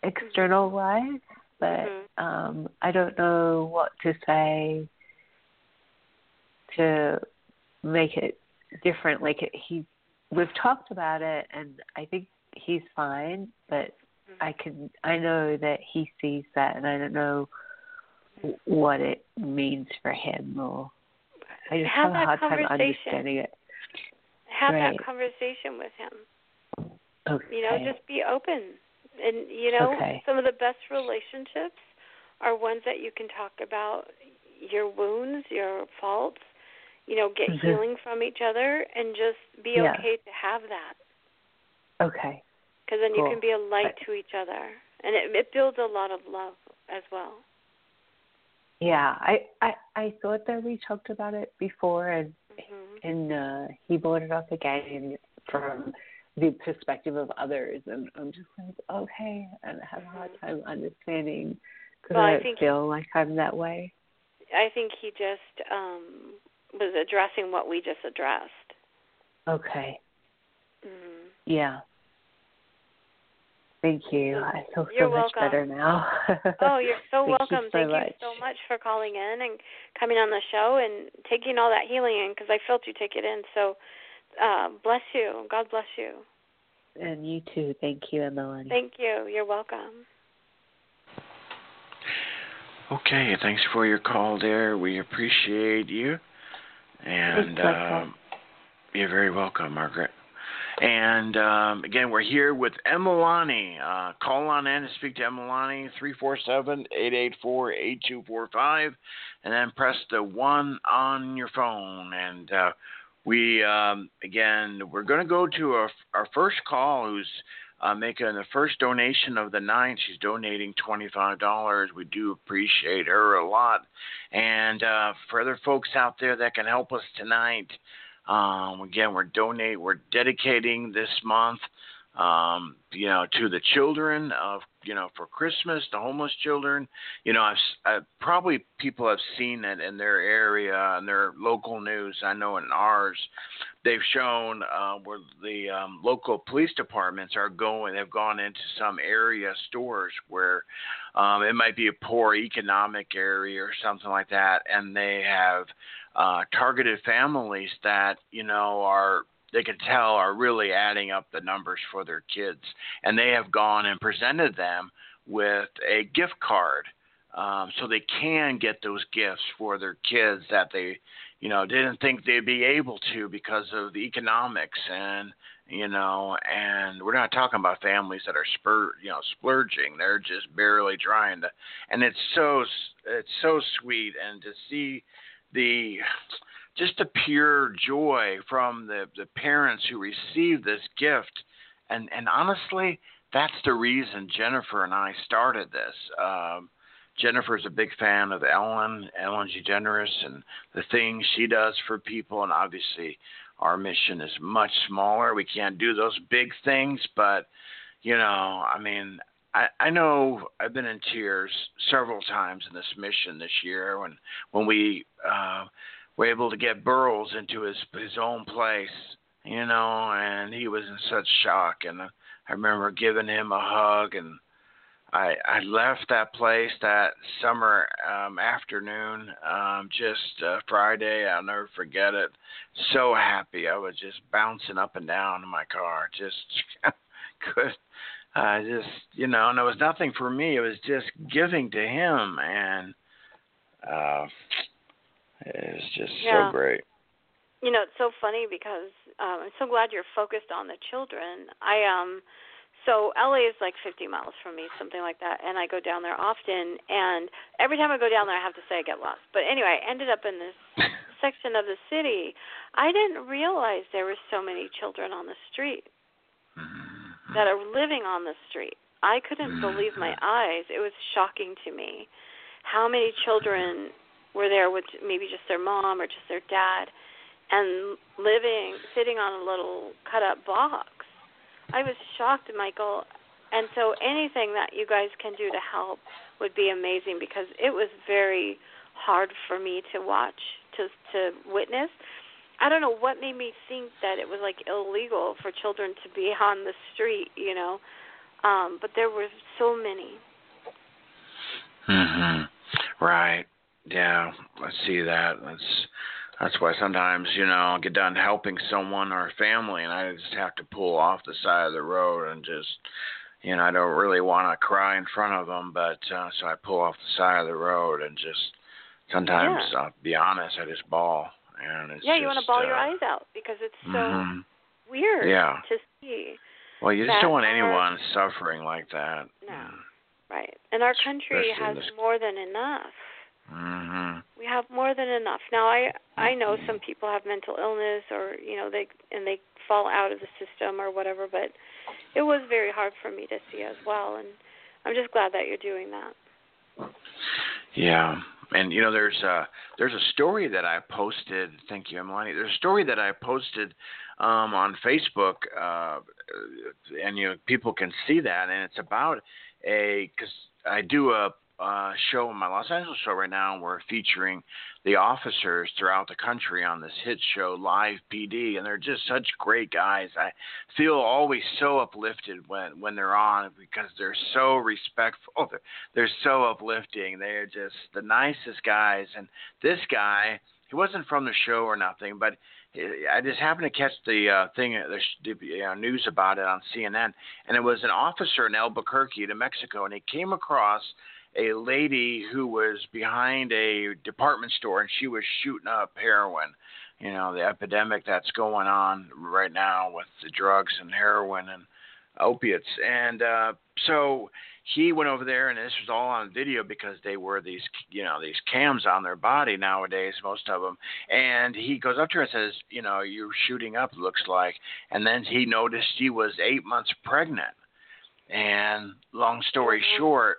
G: external life, but
E: Mhm.
G: um, I don't know what to say to make it different. Like it, he, we've talked about it, and I think he's fine, but I can I know that he sees that, and I don't know what it means for him, or I just
E: Have
G: have, a hard time understanding it.
E: Have
G: Right.
E: that conversation with him.
G: Okay.
E: You know, just be open. And you know,
G: Okay.
E: some of the best relationships are ones that you can talk about your wounds, your faults, you know, get
G: Mhm.
E: healing from each other and just be
G: Yeah.
E: okay to have that.
G: okay.
E: Because then you can be a light to each other. And it, it builds a lot of love as well.
G: Yeah, I, I I thought that we talked about it before, and
E: hmm
G: and uh, he brought it up again from the perspective of others, and I'm just like, okay, and I have a hard time understanding because
E: Well, I
G: I feel like I'm that way.
E: I think he just um was addressing what we just addressed.
G: Okay,
E: hmm
G: yeah. Thank you. I feel
E: You're
G: so much
E: welcome.
G: better now.
E: Oh, you're so
G: Thank
E: welcome.
G: You so
E: Thank
G: much.
E: you so much for calling in and coming on the show and taking all that healing in because I felt you take it in. So, uh, bless you. God bless you.
G: And you too. Thank you, Emily.
E: Thank you. You're welcome.
D: Okay, thanks for your call there. We appreciate you. And um, you're very welcome, Margaret. And um, again, we're here with Emalani. Uh, call on in to speak to Emalani, 347-884-8245, and then press the 1 on your phone. And uh, we, um, again, we're going to go to our, our first call who's uh, making the first donation of the night. She's donating $25. We do appreciate her a lot. And uh, for other folks out there that can help us tonight, um, again, we're donate, we're dedicating this month, um, you know, to the children of you know for Christmas to homeless children. You know, I've, I've probably people have seen it in their area and their local news. I know in ours, they've shown uh, where the um, local police departments are going. They've gone into some area stores where um, it might be a poor economic area or something like that, and they have uh, targeted families that you know are they can tell are really adding up the numbers for their kids, and they have gone and presented them with a gift card. Um, so they can get those gifts for their kids that they, you know, didn't think they'd be able to because of the economics and you know, and we're not talking about families that are spur, you know, splurging. They're just barely trying to, and it's so it's so sweet, and to see the just the pure joy from the the parents who receive this gift, and and honestly, that's the reason Jennifer and I started this. Um, Jennifer's a big fan of Ellen, Ellen G. DeGeneres, and the things she does for people, and obviously our mission is much smaller. We can't do those big things, but you know, I mean, I, I know I've been in tears several times in this mission this year when when we uh, were able to get Burroughs into his his own place, you know, and he was in such shock. And I remember giving him a hug and I I left that place that summer um afternoon, um just uh, Friday. I'll never forget it. So happy. I was just bouncing up and down in my car. Just good. I uh, just you know, and it was nothing for me. It was just giving to him, and uh it was just
E: Yeah.
D: so great.
E: You know, it's so funny because um, I'm so glad you're focused on the children. I um, so LA is like 50 miles from me, something like that, and I go down there often. And every time I go down there, I have to say I get lost. But anyway, I ended up in this section of the city. I didn't realize there were so many children on the street that are living on the street. I couldn't believe my eyes. It was shocking to me how many children were there with maybe just their mom or just their dad and living sitting on a little cut up box. I was shocked, Michael. And so anything that you guys can do to help would be amazing because it was very hard for me to watch, to to witness. I don't know what made me think that it was like illegal for children to be on the street, you know. Um, but there were so many.
D: Mhm. Right. Yeah, I see that. That's that's why sometimes, you know, I'll get done helping someone or a family and I just have to pull off the side of the road and just you know, I don't really want to cry in front of them, but uh so I pull off the side of the road and just sometimes
E: Yeah.
D: I'll be honest, I just bawl and it's
E: yeah, you want to
D: ball
E: bawl your
D: uh,
E: eyes out because it's so
D: mhm.
E: weird
D: Yeah.
E: to see.
D: Well, you just don't want anyone suffering like that.
E: No. Right. And our country
D: Especially
E: has more than enough.
D: Mhm.
E: We have more than enough. Now I I know some people have mental illness or, you know, they and they fall out of the system or whatever, but it was very hard for me to see as well and I'm just glad that you're doing that.
D: Yeah, and you know, there's a there's a story that I posted. Thank you, Emily. There's a story that I posted um, on Facebook, uh, and you know, people can see that, and it's about a because I do a uh, show on my Los Angeles show right now. We're featuring the officers throughout the country on this hit show, Live PD, and they're just such great guys. I feel always so uplifted when when they're on because they're so respectful. They're, they're so uplifting. They're just the nicest guys. And this guy, he wasn't from the show or nothing, but I just happened to catch the uh, thing, the, sh- the uh, news about it on CNN, and it was an officer in Albuquerque, New Mexico, and he came across a lady who was behind a department store and she was shooting up heroin. You know, the epidemic that's going on right now with the drugs and heroin and opiates. And uh so he went over there and this was all on video because they wear these you know these cams on their body nowadays most of them and he goes up to her and says you know you're shooting up looks like and then he noticed she was 8 months pregnant and long story
E: Mhm.
D: short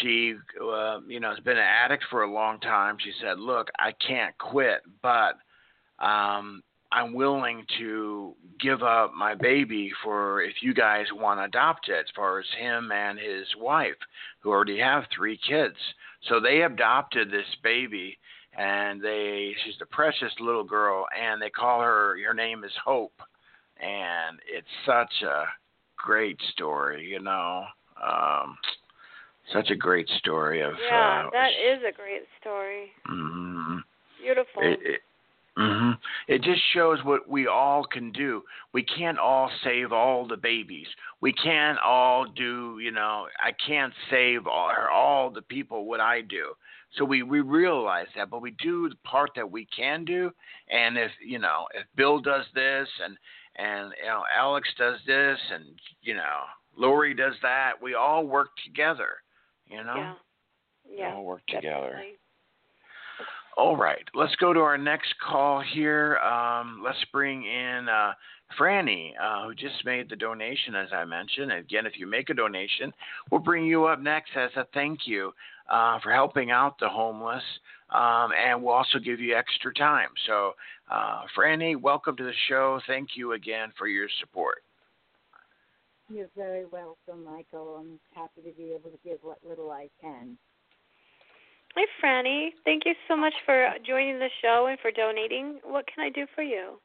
D: she uh, you know has been an addict for a long time she said look i can't quit but um I'm willing to give up my baby for if you guys want to adopt it, as far as him and his wife, who already have three kids. So they adopted this baby, and they she's the precious little girl, and they call her her name is Hope, and it's such a great story, you know. Um, such a great story of
E: Yeah,
D: uh,
E: that is a great story.
D: mhm.
E: Beautiful.
D: It, it, hmm it just shows what we all can do. We can't all save all the babies. We can't all do, you know, I can't save all, all the people what I do. So we, we realize that, but we do the part that we can do. And if, you know, if Bill does this and, and, you know, Alex does this and, you know, Lori does that, we all work together, you know?
E: yeah. Yeah.
D: We all work together.
E: definitely.
D: All right, let's go to our next call here. Um, let's bring in uh, Franny, uh, who just made the donation, as I mentioned. Again, if you make a donation, we'll bring you up next as a thank you uh, for helping out the homeless, um, and we'll also give you extra time. So, uh, Franny, welcome to the show. Thank you again for your support.
H: You're very welcome, Michael. I'm happy to be able to give what little I can.
E: Hi, Franny. Thank you so much for joining the show and for donating. What can I do for you?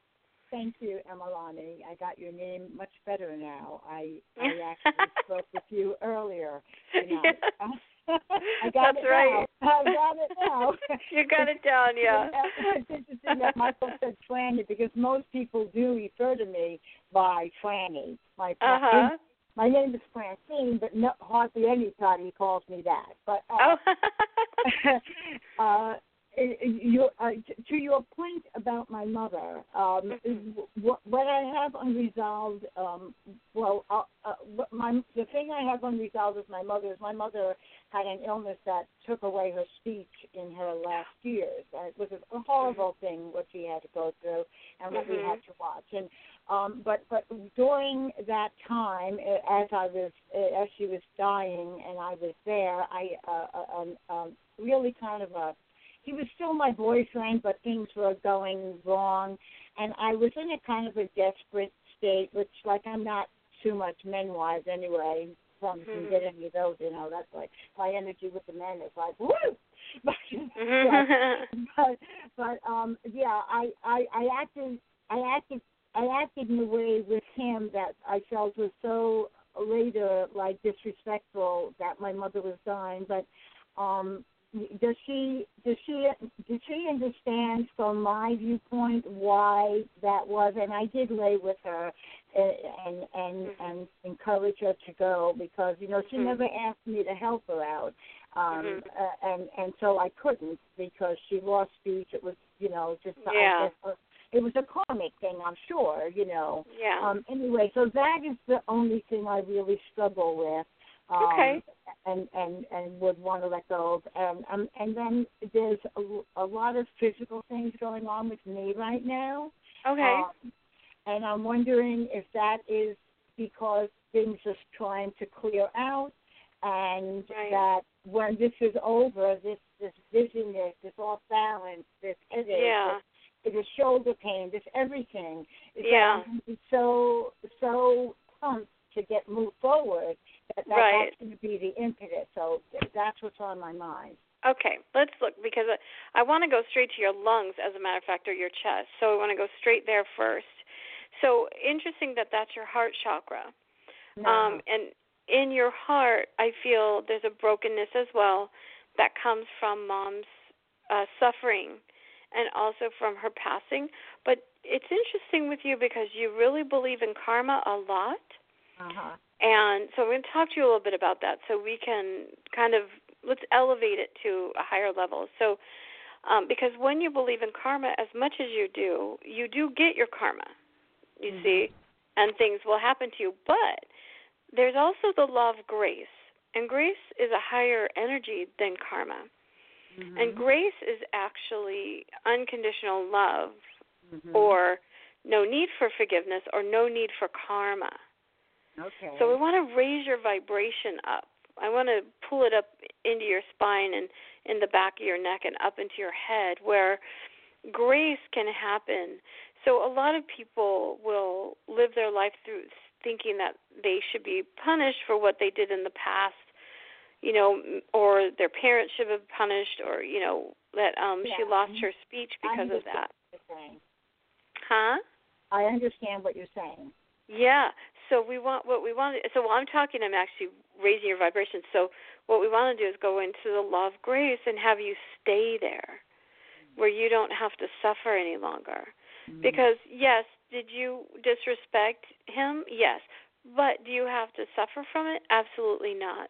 H: Thank you, Emalani. I got your name much better now. I I actually spoke with you earlier. You know. Uh, I got
E: That's
H: it
E: right.
H: now. I got it now.
E: You got it down, yeah.
H: it's interesting that Michael said Franny because most people do refer to me by Franny. My
E: Uh huh.
H: my name is Francine, but no, hardly anybody calls me that. But
E: Oh.
H: uh, uh, you, uh, to your point about my mother, um, what, what I have unresolved, um, well, uh, uh, my the thing I have unresolved with my mother is my mother had an illness that took away her speech in her last years. Uh, it was a horrible thing what she had to go through and what we
E: Mhm.
H: had to watch. And um, but but during that time, as I was as she was dying and I was there, I uh, uh, um, um, really kind of a he was still my boyfriend, but things were going wrong, and I was in a kind of a desperate state, which like I'm not too much men wise anyway. From from
E: Mhm.
H: getting any of those, you know, that's like my energy with the men is like woo. But,
E: Mhm.
H: but but um yeah, I I I acted I acted I acted in a way with him that I felt was so later like disrespectful that my mother was dying, but um does she does she did she understand from my viewpoint why that was and I did lay with her and and and, and encourage her to go because you know she
E: Mhm.
H: never asked me to help her out um
E: Mhm.
H: uh, and and so I couldn't because she lost speech it was you know just
E: Yeah.
H: uh, it was a karmic thing I'm sure you know
E: yeah.
H: um, anyway, so that is the only thing I really struggle with. Um,
E: Okay.
H: And and and would want to let go of. And um, and then there's a, a lot of physical things going on with me right now.
E: okay.
H: Um, and I'm wondering if that is because things are trying to clear out, and
E: Right.
H: that when this is over, this this dizziness, this off balance, this headache,
E: yeah.
H: this, this shoulder pain, this everything. is
E: Yeah.
H: I'm gonna be so so pumped to get moved forward that, that
E: Right.
H: that's going to be the impetus. So that's what's on my mind.
E: Okay, let's look because I, I want to go straight to your lungs, as a matter of fact, or your chest. So I want to go straight there first. So interesting that that's your heart chakra.
H: No.
E: Um, and in your heart, I feel there's a brokenness as well that comes from mom's uh, suffering and also from her passing. But it's interesting with you because you really believe in karma a lot.
H: Uh-huh.
E: And so I'm going to talk to you a little bit about that so we can kind of let's elevate it to a higher level. So um, because when you believe in karma as much as you do, you do get your karma. You
H: Mhm.
E: see, and things will happen to you, but there's also the law of grace. And grace is a higher energy than karma.
H: Mm-hmm.
E: And grace is actually unconditional love
H: Mhm.
E: or no need for forgiveness or no need for karma.
H: Okay.
E: So we want to raise your vibration up. I want to pull it up into your spine and in the back of your neck and up into your head where grace can happen. So a lot of people will live their life through thinking that they should be punished for what they did in the past, you know, or their parents should have punished, or you know that um she lost her speech because of that.
H: what you're saying.
E: Huh?
H: I understand what you're saying.
E: Yeah. So we want what we want. So while I'm talking, I'm actually raising your vibration. So what we want to do is go into the law of grace and have you stay there, where you don't have to suffer any longer.
H: Mm-hmm.
E: Because yes, did you disrespect him? Yes. But do you have to suffer from it? Absolutely not.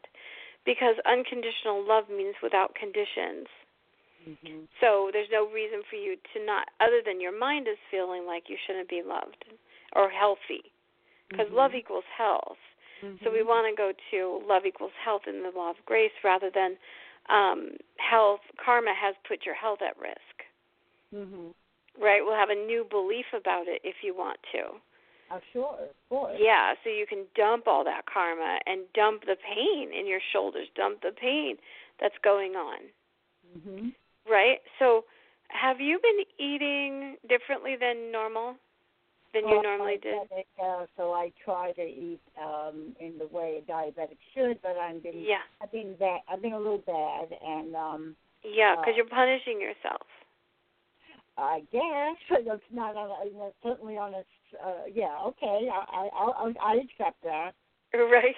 E: Because unconditional love means without conditions.
H: Mm-hmm.
E: So there's no reason for you to not, other than your mind is feeling like you shouldn't be loved or healthy, because
H: Mm-hmm.
E: love equals health. So we want to go to love equals health in the law of grace rather than um, health. Karma has put your health at risk,
H: Mhm.
E: right? We'll have a new belief about it if you want to.
H: Oh, sure, of course.
E: Yeah, so you can dump all that karma and dump the pain in your shoulders, dump the pain that's going on.
H: Mhm.
E: Right? So, have you been eating differently than normal? Than you
H: Well,
E: normally did?
H: Uh, so I try to eat um in the way a diabetic should, but I'm been
E: Yeah.
H: I've been bad. I've been a little bad, and um
E: Yeah, because
H: Uh,
E: you're punishing yourself.
H: I guess it's not on. A, certainly on a. Uh, yeah, okay. I I I'll, I accept that.
E: Right?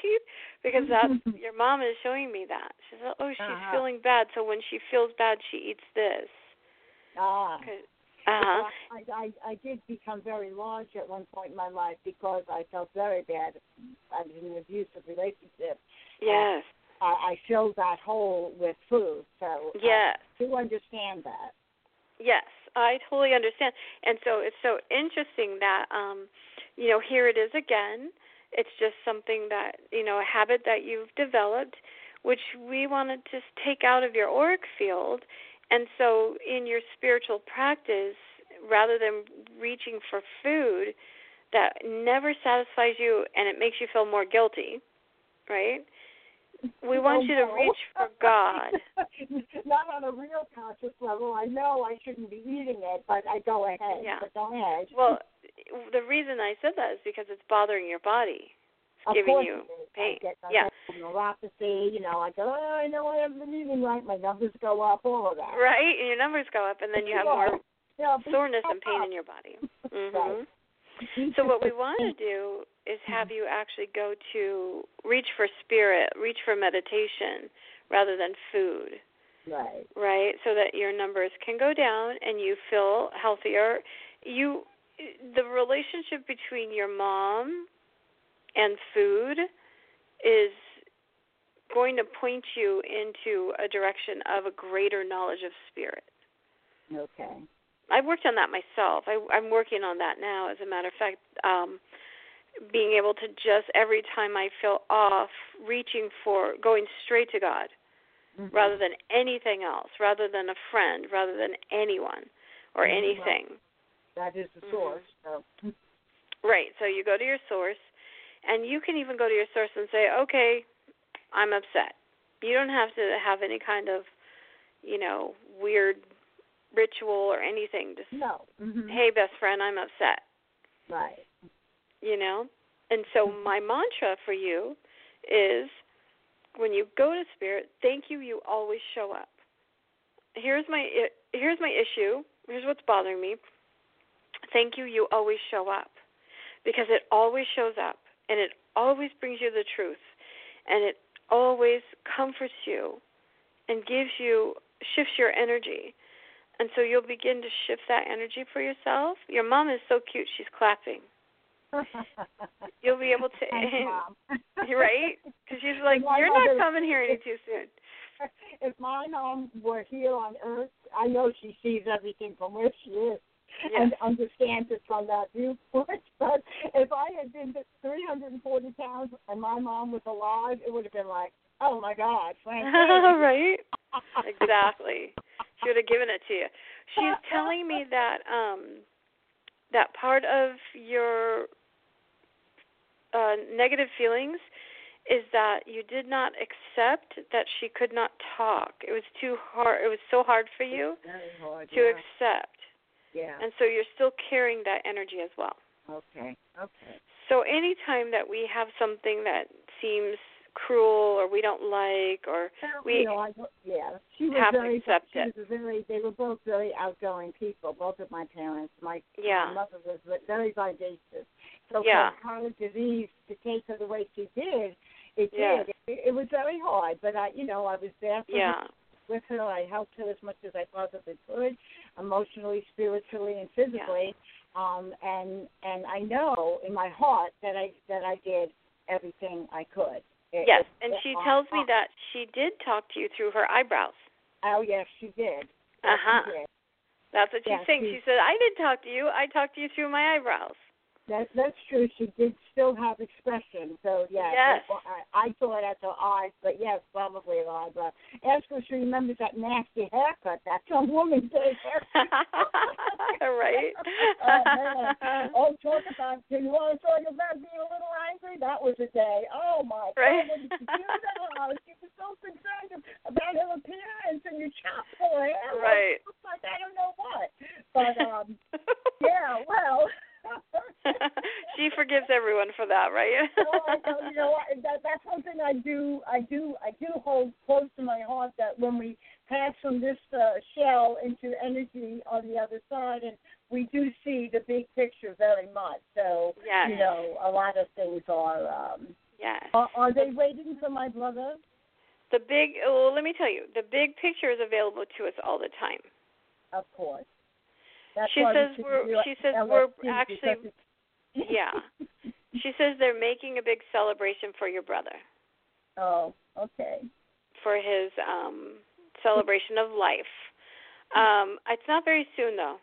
E: Because that's your mom is showing me that. She said, "Oh, she's
H: Uh-huh.
E: feeling bad, so when she feels bad, she eats this."
H: Ah.
E: Uh huh.
H: I, I I did become very large at one point in my life because I felt very bad. I was in an abusive relationship.
E: Yes.
H: I, I filled that hole with food, so
E: Yes.
H: I do understand that.
E: Yes, I totally understand. And so it's so interesting that um you know, here it is again. It's just something that, you know, a habit that you've developed which we want to just take out of your auric field. And so in your spiritual practice, rather than reaching for food that never satisfies you and it makes you feel more guilty, right? We want you to
H: No.
E: reach for God.
H: Not on a real conscious level. I know I shouldn't be eating it, but I go ahead.
E: Yeah.
H: But go ahead.
E: Well, the reason I said that is because it's bothering your body.
H: Of
E: giving
H: course
E: you pain.
H: I get
E: Yeah.
H: neuropathy. You know, I go, oh, I know I haven't been eating right. My numbers go up. All of that.
E: Right? And your numbers go up and then you have more
H: Yeah,
E: soreness and pain
H: up.
E: in your body. Mm-hmm.
H: Right.
E: So what we want to do is have you actually go to reach for spirit, reach for meditation rather than food,
H: Right.
E: right? So that your numbers can go down and you feel healthier. You the relationship between your mom and food is going to point you into a direction of a greater knowledge of spirit.
H: Okay.
E: I've worked on that myself. I, I'm working on that now. As a matter of fact, um, being able to just every time I feel off, reaching for going straight to God,
H: Mhm.
E: rather than anything else, rather than a friend, rather than anyone or
H: Mhm.
E: anything.
H: That is the
E: Mhm.
H: source. So.
E: Right. So you go to your source, and you can even go to your source and say, "Okay, I'm upset." You don't have to have any kind of, you know, weird ritual or anything. Just,
H: No. hmm
E: "Hey, best friend, I'm upset."
H: Right.
E: you know and so
H: Mhm.
E: my mantra for you is when you go to spirit thank you you always show up here's my here's my issue here's what's bothering me thank you you always show up because it always shows up and it always brings you the truth and it always comforts you and gives you shifts your energy. And so you'll begin to shift that energy for yourself. Your mom is so cute. She's clapping. You'll be able to
H: Mom.
E: right? Because she's like you're not coming here any too soon.
H: if my mom were here on Earth, I know she sees everything from where she is and understand it from that viewpoint. But if I had been 340 pounds and my mom was alive, it would have been like, oh my God, Frank.
E: right exactly she would have given it to you she's telling me that um that part of your uh negative feelings is that you did not accept that she could not talk it was too hard it was so hard for you
H: hard,
E: to
H: yeah.
E: accept
H: Yeah.
E: And so you're still carrying that energy as well.
H: Okay. Okay.
E: So anytime that we have something that seems cruel or we don't like or we
H: you know, I, yeah, she was
E: have to
H: very.
E: accept
H: she
E: it.
H: was very. They were both very outgoing people. Both of my parents. My,
E: Yeah.
H: my mother was very vivacious. So
E: Yeah.
H: for her disease to take her the way she did, it
E: Yeah.
H: did. It, it was very hard. But I, you know, I was there for her,
E: yeah.
H: With her. I helped her as much as I possibly could, emotionally, spiritually, and physically. Um, and and I know in my heart that I that I did everything I could. It-
E: Yes,
H: it-
E: and
H: it-
E: she
H: uh,
E: tells me
H: uh,
E: that she did talk to you through her eyebrows.
H: Oh yes, she did. Yes,
E: Uh-huh. That's what she's
H: Yeah,
E: saying.
H: she-
E: She said, "I didn't talk to you. I talked to you through my eyebrows."
H: That that's true. She did still have expression. So yeah,
E: Yes.
H: I, I saw it as her eyes, but yes, probably her eyebrow. Ask her if she remembers that nasty haircut. That some woman gave her.
E: right?
H: oh man! Oh, talk about. Do you want to talk about being a little angry? That was a day. Oh my
E: Right.
H: God! What did you do to? She was so concerned about her appearance, and you chopped her hair.
E: Right.
H: Like I don't know what, but um, yeah. Well.
E: she forgives everyone for that, right?
H: oh, I don't, you know, that that's something I do. I do. I do hold close to my heart that when we pass from this uh, shell into energy on the other side, and we do see the big picture very much. So
E: Yes.
H: you know, a lot of things are. Um,
E: yes.
H: are, are they waiting for my brother?
E: The big, well, let me tell you, the big picture is available to us all the time.
H: Of course. That's
E: She says we're- she says we're actually- Yeah. She says they're making a big celebration for your brother,
H: oh, okay.
E: for his um celebration of life. Um, it's not very soon though.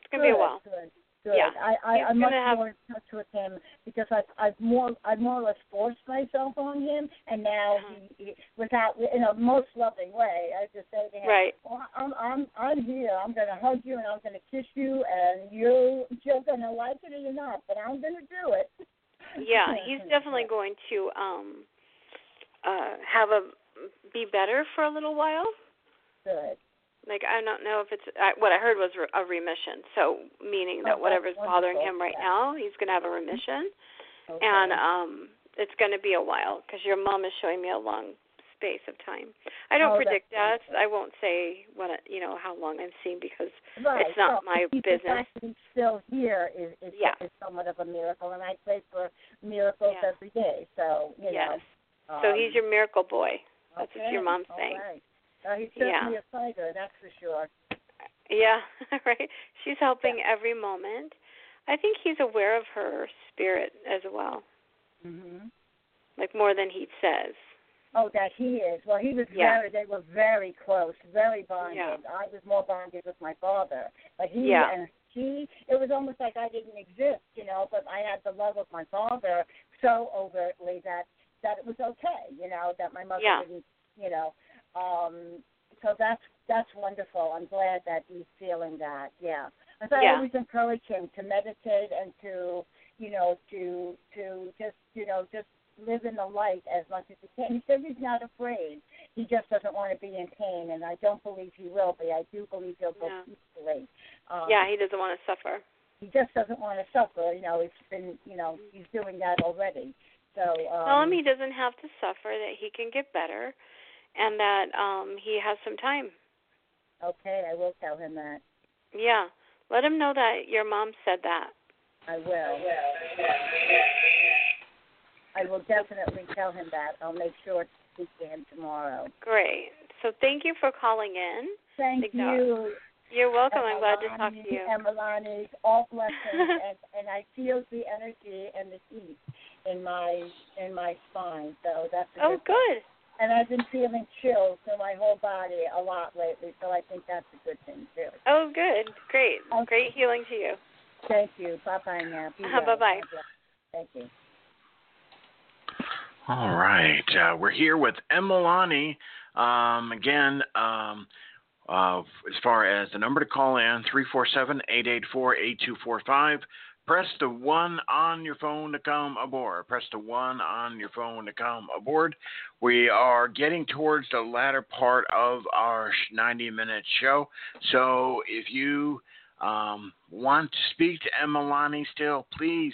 E: It's gonna be a while.
H: Good. Good.
E: Yeah.
H: I, I, I'm much
E: have-
H: more in touch with him because I've, I've more, I've more or less forced myself on him, and now
E: Uh-huh.
H: he, he, without, in a most loving way, I just say to him,
E: Right.
H: well, I'm, I'm, I'm here. I'm going to hug you and I'm going to kiss you, and you, you're going to like it or you're not, but I'm going to do it.
E: Yeah, he's definitely going to um uh have a be better for a little while.
H: Good.
E: Like I don't know if it's I, what I heard was re- a remission. So meaning that
H: Oh,
E: whatever's bothering him right
H: Yeah.
E: now, he's going to have a remission
H: Okay.
E: and um it's going to be a while because your mom is showing me a long space of time. I don't
H: Oh,
E: predict
H: wonderful.
E: I won't say what you know how long I'm seeing because
H: right.
E: it's not
H: so
E: my
H: the
E: business.
H: fact he's still here is, is,
E: Yeah.
H: is somewhat of a miracle, and I pray for miracles
E: Yeah.
H: every day. So, you
E: yes.
H: know.
E: so
H: um,
E: he's your miracle boy. That's what your mom's
H: all
E: saying.
H: right. Uh, he's
E: Yeah.
H: certainly a fighter, that's for sure.
E: Yeah, right. She's helping every moment. I think he's aware of her spirit as well,
H: hmm
E: like more than he says.
H: Oh, that he is. Well, he was
E: Yeah.
H: very. They were very close, very bonded.
E: Yeah.
H: I was more bonded with my father, but he
E: Yeah.
H: and he. It was almost like I didn't exist, you know. But I had the love of my father so overtly that that it was okay, you know, that my mother
E: Yeah.
H: didn't, you know. Um, so that's that's wonderful. I'm glad that he's feeling that. Yeah. So I
E: Yeah.
H: always encourage him to meditate and to, you know, to to just, you know, just live in the light as much as he can. He says he's not afraid. He just doesn't want to be in pain, and I don't believe he will be. I do believe he'll go
E: Yeah.
H: peacefully. Um,
E: yeah, he doesn't want to suffer.
H: he just doesn't want to suffer. You know, it's been, you know, he's doing that already. So um,
E: Tell him he doesn't have to suffer, that he can get better, and that um he has some time.
H: okay, I will tell him that.
E: Yeah. Let him know that your mom said that.
H: I will. I will definitely tell him that. I'll make sure to speak to him tomorrow.
E: Great. So thank you for calling in.
H: Thank you.
E: You're welcome. I'm glad to talk to you.
H: Emalani, all blessings, and and I feel the energy and the heat in my in my spine. So that's a
E: Oh,
H: good.
E: good.
H: And I've been feeling chills through my whole body a lot lately, so I think that's a good thing too.
E: Oh, good. Great.
H: Okay.
E: Great healing to you.
H: Thank you. Bye bye now. Be
E: Uh-huh,
H: well.
E: bye-bye.
H: Thank you.
D: All right, uh, we're here with Emalani. Um, again, um, uh, as far as the number to call in, 347-884-8245. Press the one on your phone to come aboard. Press the one on your phone to come aboard. We are getting towards the latter part of our 90-minute show. So if you um, want to speak to Emalani still, please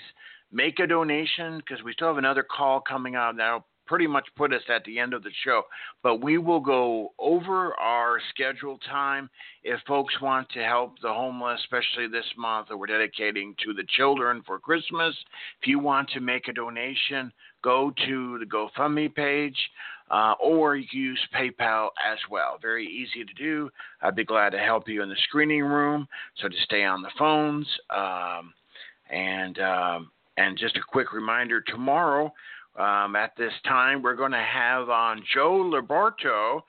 D: make a donation because we still have another call coming out that'll pretty much put us at the end of the show. But we will go over our scheduled time if folks want to help the homeless, especially this month that we're dedicating to the children for Christmas. If you want to make a donation, go to the GoFundMe page. Uh, or use PayPal as well. Very easy to do. I'd be glad to help you in the screening room. So to stay on the phones. Um, and um, and just a quick reminder: tomorrow um, at this time, we're going to have on Joe Liberto.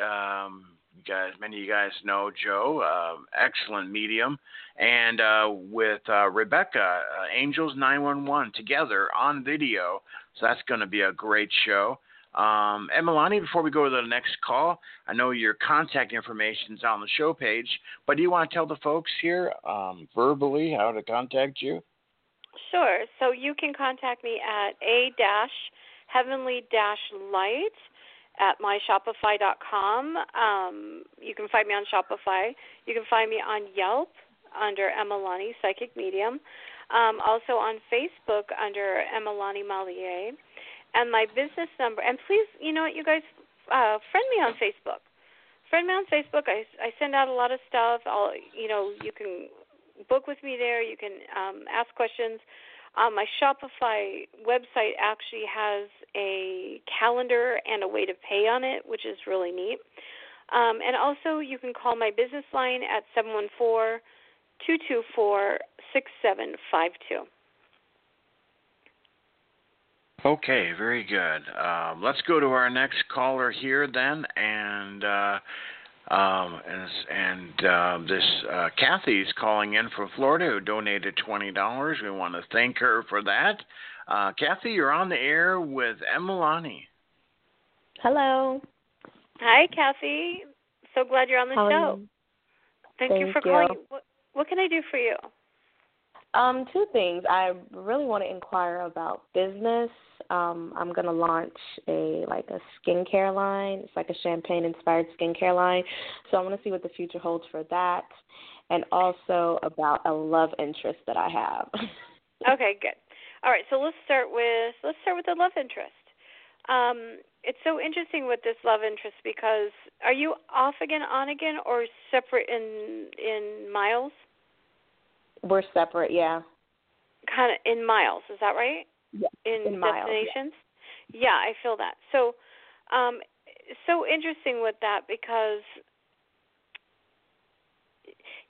D: Um, guys, many of you guys know Joe, uh, excellent medium, and uh, with uh, Rebecca, uh, Angels 911 together on video. So that's going to be a great show. Um, Emalani, before we go to the next call, I know your contact information is on the show page, but do you want to tell the folks here um, verbally how to contact you?
E: Sure. So you can contact me at a dash heavenly dash light at myshopify.com. Um, you can find me on Shopify. You can find me on Yelp under Emalani Psychic Medium. Um, also on Facebook under Emalani Malier. And my business number. And please, you know what, you guys, uh, friend me on Facebook. Friend me on Facebook. I, I send out a lot of stuff. I'll, you know, you can book with me there. You can um, ask questions. Um, my Shopify website actually has a calendar and a way to pay on it, which is really neat. Um, and also, you can call my business line at seven one four two two four six seven five two.
D: Okay, very good. Um, let's go to our next caller here then, and uh, um, and, and uh, this uh, Kathy's calling in from Florida who donated twenty dollars. We want to thank her for that. Uh, Kathy, you're on the air with Emalani.
I: Hello.
E: Hi, Kathy. So glad you're on the
I: How
E: show.
I: you?
E: Thank, you for
I: you.
E: calling. What, what can I do for you?
I: Um, two things. I really want to inquire about business. Um, I'm gonna launch a like a skincare line. It's like a champagne inspired skincare line. So I want to see what the future holds for that, and also about a love interest that I have.
E: Okay, good. All right, so let's start with let's start with the love interest. Um, it's so interesting with this love interest because are you off again, on again, or separate in in miles?
I: We're separate, yeah.
E: Kind of in miles, is that right?
I: Yeah,
E: In,
I: in miles, yeah.
E: destinations. Yeah, I feel that. So, um, so interesting with that because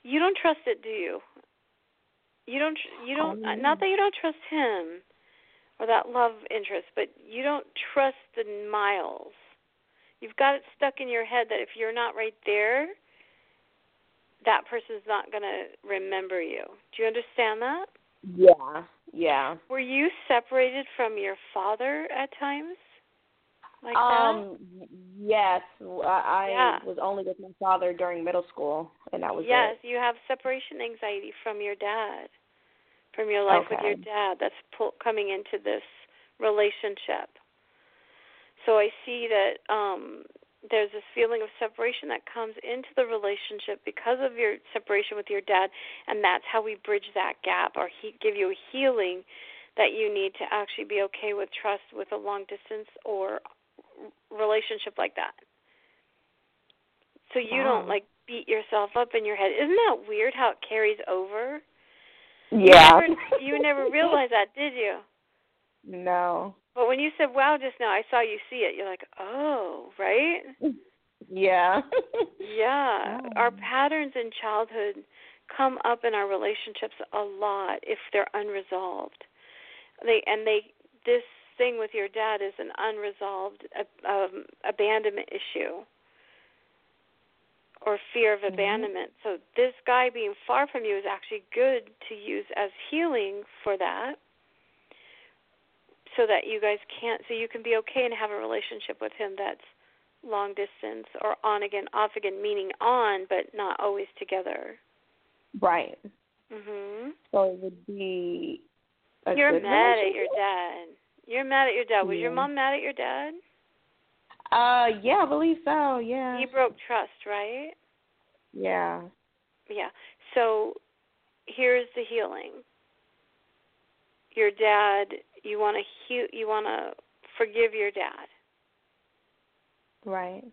E: you don't trust it, do you? You don't. You don't.
I: Um,
E: not that you don't trust him or that love interest, but you don't trust the miles. You've got it stuck in your head that if you're not right there, that person's not going to remember you. Do you understand that?
I: Yeah, yeah.
E: Were you separated from your father at times? Like
I: um, yes. I, I
E: Yeah.
I: was only with my father during middle school, and that
E: that?
I: was
E: Yes,
I: it.
E: you have separation anxiety from your dad, from your life with your dad. That's pull, coming into this relationship. So I see that um there's this feeling of separation that comes into the relationship because of your separation with your dad, and that's how we bridge that gap or he give you a healing that you need to actually be okay with trust with a long distance or relationship like that. So you don't like beat yourself up in your head. Isn't that weird how it carries over?
I: Yeah.
E: You never, you never realized that, did you?
I: no.
E: But when you said wow just now, I saw you see it. You're like, "Oh, right?"
I: Yeah.
E: Yeah.
I: Oh.
E: Our patterns in childhood come up in our relationships a lot if they're unresolved. They and they this thing with your dad is an unresolved um, abandonment issue or fear of
I: Mhm.
E: abandonment. So this guy being far from you is actually good to use as healing for that. So that you guys can't so you can be okay and have a relationship with him that's long distance or on again, off again, meaning on but not always together.
I: Right.
E: Mhm.
I: So it would be. A
E: You're mad at your dad. You're mad at your dad. Was your mom mad at your dad?
I: Uh, yeah, I believe so. Yeah.
E: He broke trust, right?
I: Yeah.
E: Yeah. So here's the healing. Your dad, you want to he- you want to forgive your dad,
I: Right.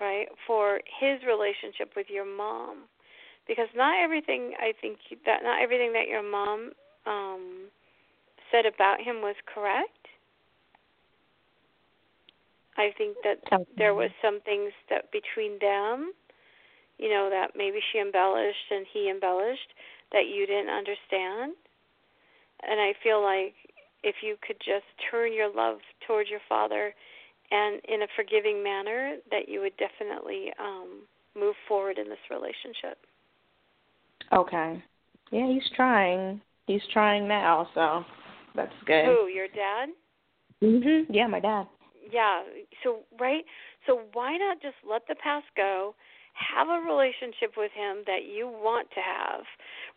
E: right? For his relationship with your mom. Because not everything I think that not everything that your mom um said about him was correct. I think that there was some things that between them, you know, that maybe she embellished and he embellished that you didn't understand. And I feel like if you could just turn your love towards your father and in a forgiving manner, that you would definitely um move forward in this relationship.
I: Okay. Yeah, he's trying. He's trying now, so that's good.
E: Who, your dad?
I: Mhm. Yeah, my dad.
E: Yeah. So right. So why not just let the past go? Have a relationship with him that you want to have.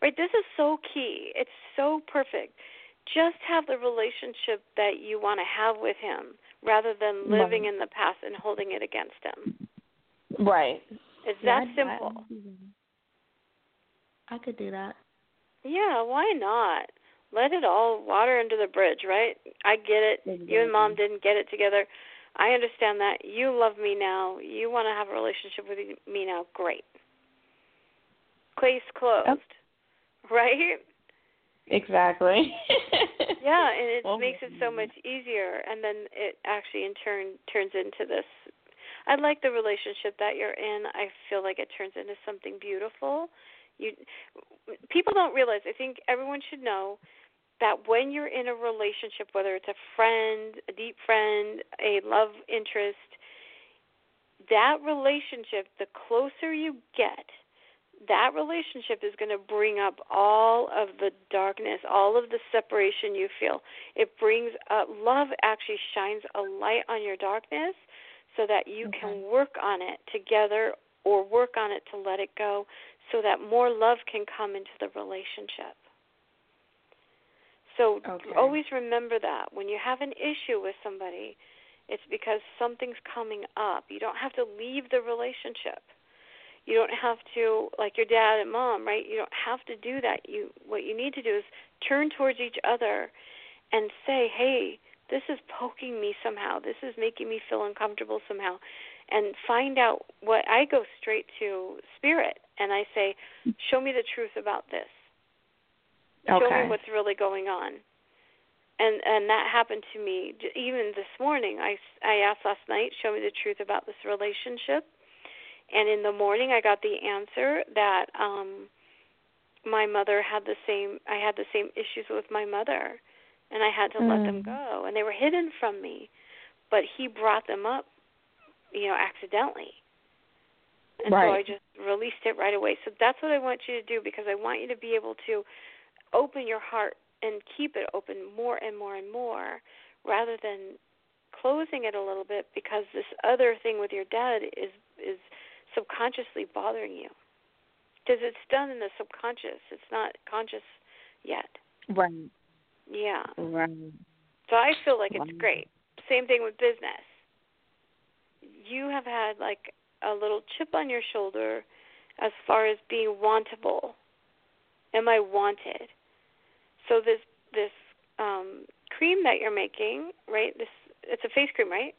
E: Right. This is so key. It's so perfect. Just have the relationship that you want to have with him, rather than living
I: Right.
E: in the past and holding it against him.
I: Right.
E: It's
I: Yeah,
E: that
I: I-
E: simple.
I: I, I could do that.
E: Yeah, why not? Let it all water under the bridge, right? I get it. You and mom didn't get it together. I understand that. You love me now. You want to have a relationship with me now. Great. Case closed. Right?
I: Exactly.
E: Yeah, and it
I: Well,
E: makes it so mm-hmm. much easier and then it actually in turn turns into this I like the relationship that you're in. I feel like it turns into something beautiful. You people don't realize. I think everyone should know that when you're in a relationship, whether it's a friend, a deep friend, a love interest, that relationship, the closer you get, that relationship is going to bring up all of the darkness, all of the separation you feel. It brings up love actually shines a light on your darkness so that you can work on it together or work on it to let it go so that more love can come into the relationship. So
I: Okay.
E: always remember that when you have an issue with somebody, it's because something's coming up. You don't have to leave the relationship. You don't have to like your dad and mom, right? You don't have to do that. You what you need to do is turn towards each other and say, "Hey, this is poking me somehow. This is making me feel uncomfortable somehow." And find out what I go straight to spirit and I say, "Show me the truth about this." Show
I: Okay.
E: me what's really going on. And and that happened to me even this morning. I i asked last night show me the truth about this relationship. And in the morning i got the answer that um my mother had the same i had the same issues with my mother. And i had to let them
I: Mm.
E: go. And they were hidden from me. But he brought them up you know accidentally. And so I just released it right away. So that's what I want you to do because I want you to be able to open your heart and keep it open more and more and more rather than closing it a little bit because this other thing with your dad is is subconsciously bothering you. Because it's done in the subconscious. It's not conscious yet.
F: Right.
E: Yeah.
F: Right.
E: So I feel like it's
F: Wow.
E: great. Same thing with business. You have had like a little chip on your shoulder as far as being wantable. Am I wanted? So this this um cream that you're making, right? This it's a face cream, right?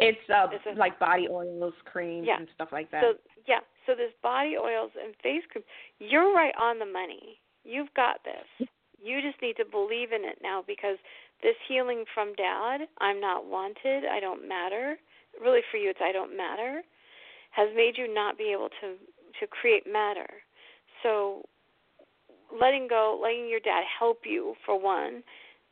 I: It's uh
E: It's a-
I: like body oils, creams,
E: Yeah.
I: and stuff like that.
E: So yeah, so this body oils and face cream, you're right on the money. You've got this. You just need to believe in it now because this healing from dad, I'm not wanted, I don't matter. Really for you it's I don't matter has made you not be able to to create matter. So letting go, letting your dad help you for one,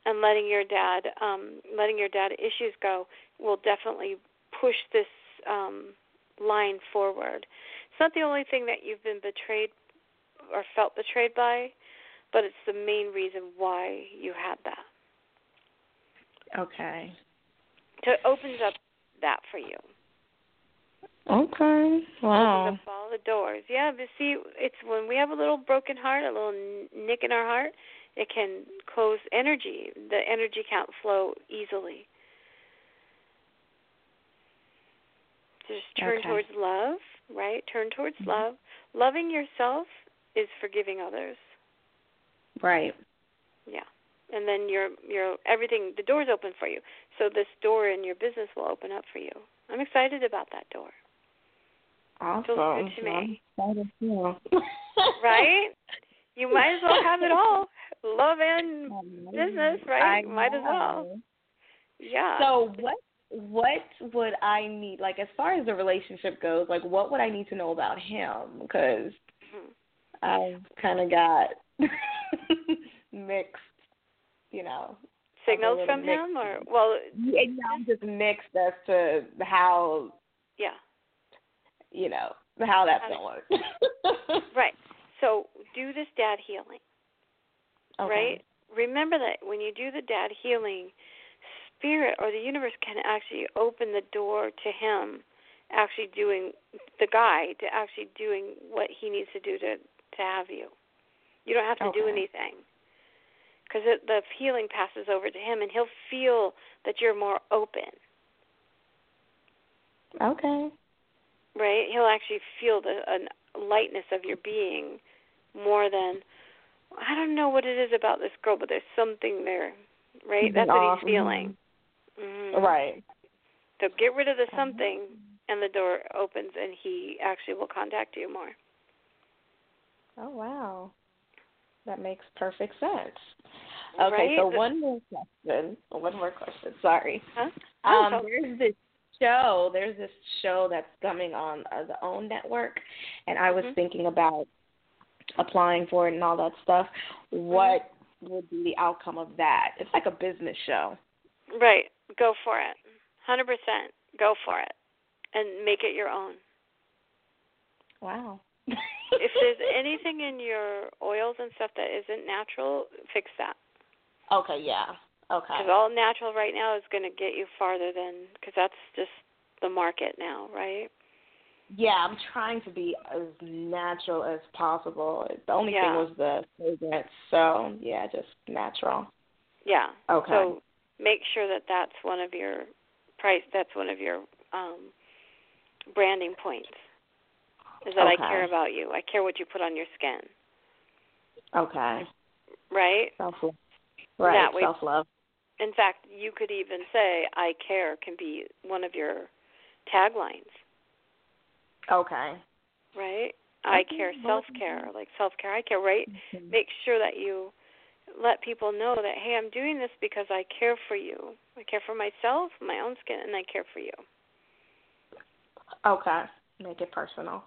E: and letting your dad um letting your dad issues go will definitely push this um line forward. It's not the only thing that you've been betrayed or felt betrayed by, but it's the main reason why you had that.
I: okay.
E: So it opens up that for you.
I: Okay. Wow.
E: Opens up all the doors. Yeah, but see, it's when we have a little broken heart, a little nick in our heart, it can close energy. The energy can't flow easily. Just turn
I: Okay.
E: towards love, right? Turn towards mm-hmm. love. loving yourself is forgiving others.
I: Right.
E: Yeah. And then your your everything the door's open for you. So this door in your business will open up for you. I'm excited about that door.
I: Awesome.
E: Feels good to me.
I: I'm excited too.
E: right? You might as well have it all. Love and business, right?
I: I
E: might as well. Yeah.
I: So what what would I need like as far as the relationship goes? Like what would I need to know about him? Because
E: Mhm.
I: I've kind of got mixed, you know.
E: signals from
I: mixed.
E: him or well
I: Yeah, you know, I'm just mixed as to how
E: yeah.
I: You know how that's gonna work.
E: Right. So do this dad healing.
I: Okay.
E: right? Remember that when you do the dad healing, spirit or the universe can actually open the door to him actually doing the guy to actually doing what he needs to do to to have you. You don't have to do anything. Cuz the healing passes over to him and he'll feel that you're more open,
I: Okay.
E: Right? He'll actually feel the a lightness of your being more than I don't know what it is about this girl, but there's something there, right? That's what he's feeling. Mhm.
I: Right.
E: So get rid of the something, and the door opens, and he actually will contact you more.
I: Oh wow. That makes perfect sense. Okay,
E: Right?
I: so one more question. One more question. Sorry.
E: Huh? Oh,
I: Um, there's this show. There's this show that's coming on uh, the OWN network, and I was
E: Mhm.
I: thinking about applying for it and all that stuff. What would be the outcome of that? It's like a business show.
E: Right. Go for it. 100%. Go for it. And make it your own.
I: Wow.
E: If there's anything in your oils and stuff that isn't natural, fix that.
I: okay, yeah. Okay.
E: Because all natural right now is going to get you farther than, because that's just the market now, right?
I: Yeah, I'm trying to be as natural as possible. The only
E: Yeah.
I: thing was the fragrance, so yeah, just natural.
E: Yeah.
I: Okay.
E: So make sure that that's one of your price. That's one of your um, branding points. Is that I care about you. I care what you put on your skin.
I: Okay.
E: Right.
I: Self love. Right. Self love.
E: In fact, you could even say "I care" can be one of your taglines.
I: Okay.
E: Right. I care, self care, like self care. I care. Right. Mm-hmm. Make sure that you let people know that hey, I'm doing this because I care for you. I care for myself, my own skin, and I care for you.
I: Okay. Make it personal.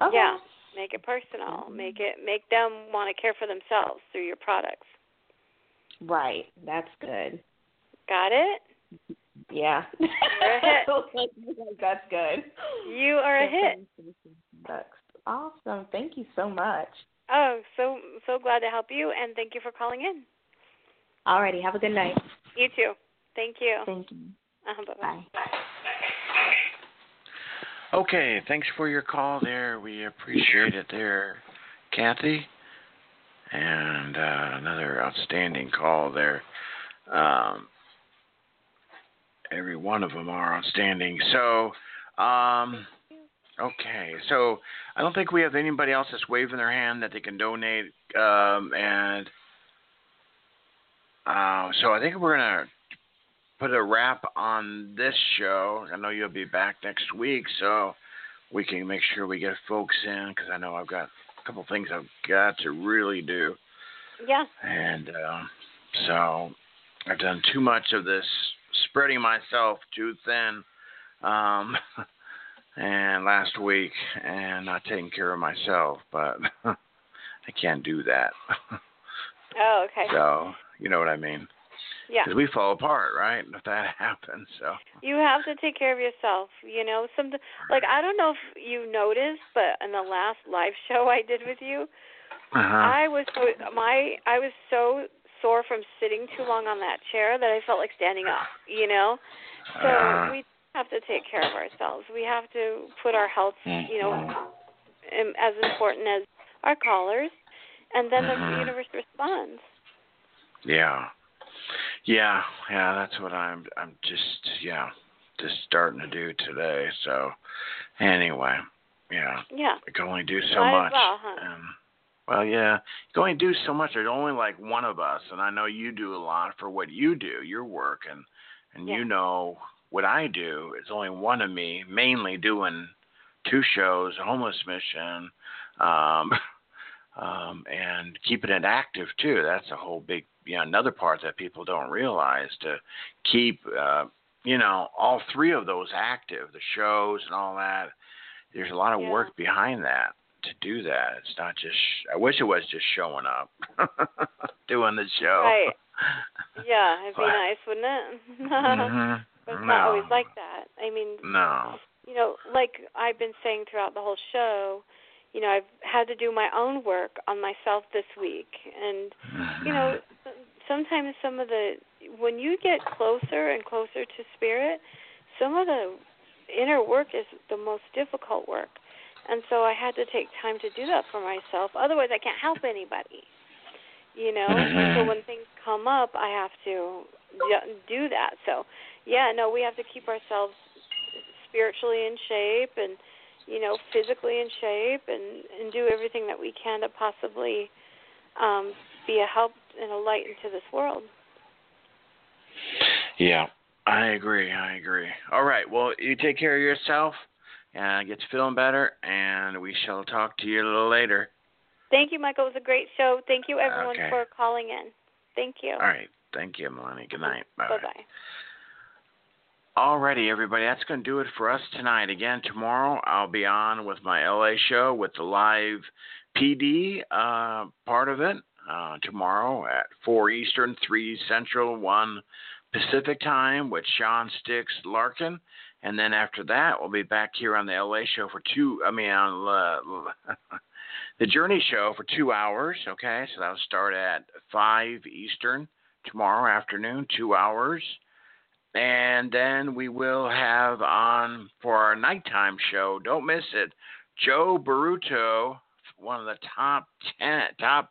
I: Okay.
E: Yeah. Make it personal. Mm-hmm. Make it make them want to care for themselves through your products.
I: Right. That's good.
E: Got it?
I: Yeah.
E: You're a hit.
I: That's good.
E: You are a hit.
I: That's awesome. Thank you so much.
E: Oh, so so glad to help you and thank you for calling in.
I: Alrighty. Have a good night.
E: You too. Thank you.
I: Thank you.
E: Uh-huh, bye-bye.
I: Bye.
D: Okay, thanks for your call there. We appreciate it there, Kathy. And uh, another outstanding call there. Um, every one of them are outstanding. So, um, okay, so I don't think we have anybody else that's waving their hand that they can donate. Um, and uh, so I think we're going to put a wrap on this show. I know you'll be back next week, so we can make sure we get folks in because I know I've got couple things I've got to really do,
E: Yeah.
D: and uh, so I've done too much of this spreading myself too thin. Um, and last week, and not taking care of myself, but I can't do that.
E: Oh, okay.
D: so you know what I mean?
E: Yeah.
D: Because we fall apart, right? If that happens, so.
E: You have to take care of yourself. You know, some like I don't know if you noticed, but in the last live show I did with you,
D: Uh-huh.
E: I was my I was so sore from sitting too long on that chair that I felt like standing up. You know, so
D: Uh-huh.
E: we have to take care of ourselves. We have to put our health, you know, as important as our callers, and then the
D: Mhm.
E: universe responds.
D: Yeah. Yeah, yeah, that's what I'm I'm just yeah, just starting to do today. So anyway. Yeah.
E: Yeah.
D: You can only do so
E: Might
D: much.
E: well, huh?
D: Um, well, yeah. You can only do so much. There's only like one of us, and I know you do a lot for what you do, your work, and and
E: Yeah.
D: you know what I do. It's only one of me, mainly doing two shows, homeless mission, um, um, and keeping it active too. That's a whole big, you know, another part that people don't realize to keep, uh, you know, all three of those active, the shows and all that. There's a lot of
E: Yeah.
D: work behind that to do that. It's not just. I wish it was just showing up, doing the show.
E: Right. Yeah, it'd be
D: But-
E: nice, wouldn't it?
D: Mhm.
E: but it's
D: no.
E: not always like that. I mean,
D: No.
E: you know, like I've been saying throughout the whole show, you know, I've had to do my own work on myself this week, and you know, sometimes some of the when you get closer and closer to spirit, some of the inner work is the most difficult work. And so I had to take time to do that for myself. Otherwise, I can't help anybody. You know, so
D: Mhm.
E: when things come up, I have to do that. So, yeah, no, we have to keep ourselves spiritually in shape and you know physically in shape and and do everything that we can to possibly um be a help and a light into this world.
D: Yeah, I agree. I agree. All right. Well, you take care of yourself and get to feeling better, and we shall talk to you a little later.
E: Thank you, Michael. It was a great show. Thank you, everyone,
D: Okay.
E: for calling in. Thank you.
D: All right. Thank you, Emalani. Good night. Bye.
E: Bye bye.
D: Alrighty, everybody, that's going to do it for us tonight. Again, tomorrow I'll be on with my LA show with the live PD uh, part of it uh, tomorrow at 4 Eastern, 3 Central, 1 Pacific time with Sean Sticks Larkin. And then after that, we'll be back here on the LA show for two, I mean, on uh, the Journey show for two hours. Okay, so that'll start at 5 Eastern tomorrow afternoon, two hours. And then we will have on for our nighttime show, don't miss it, Joe Baruto, one of the top 10, top,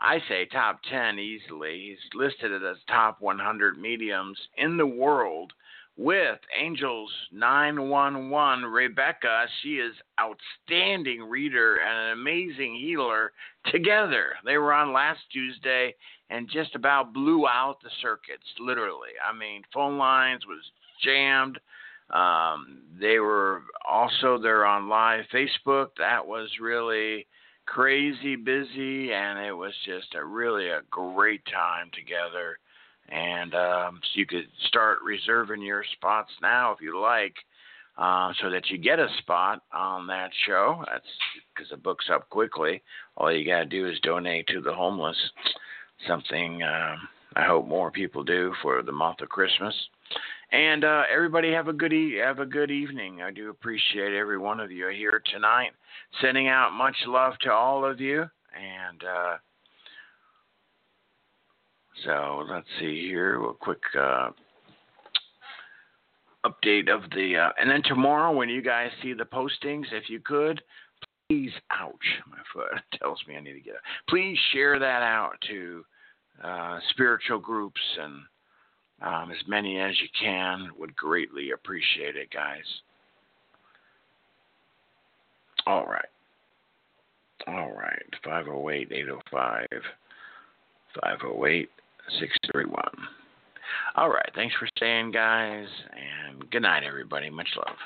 D: I say top 10 easily. He's listed as top 100 mediums in the world with Angels 911 Rebecca. She is outstanding reader and an amazing healer together. They were on last Tuesday and just about blew out the circuits, literally. I mean, phone lines was jammed. Um, they were also they're on live Facebook. That was really crazy busy, and it was just a really a great time together. And um, so you could start reserving your spots now if you like, uh, so that you get a spot on that show. That's because the book's up quickly. All you got to do is donate to the homeless something um, I hope more people do for the month of Christmas. And uh, everybody have a good e- have a good evening. I do appreciate every one of you here tonight. Sending out much love to all of you. And uh, so let's see here, a quick uh, update of the. Uh, and then tomorrow, when you guys see the postings, if you could, please, ouch, my foot tells me I need to get up. Please share that out to uh, spiritual groups and um, as many as you can. Would greatly appreciate it, guys. All right. All right. 508 805 508 631. All right. Thanks for staying, guys. And good night, everybody. Much love.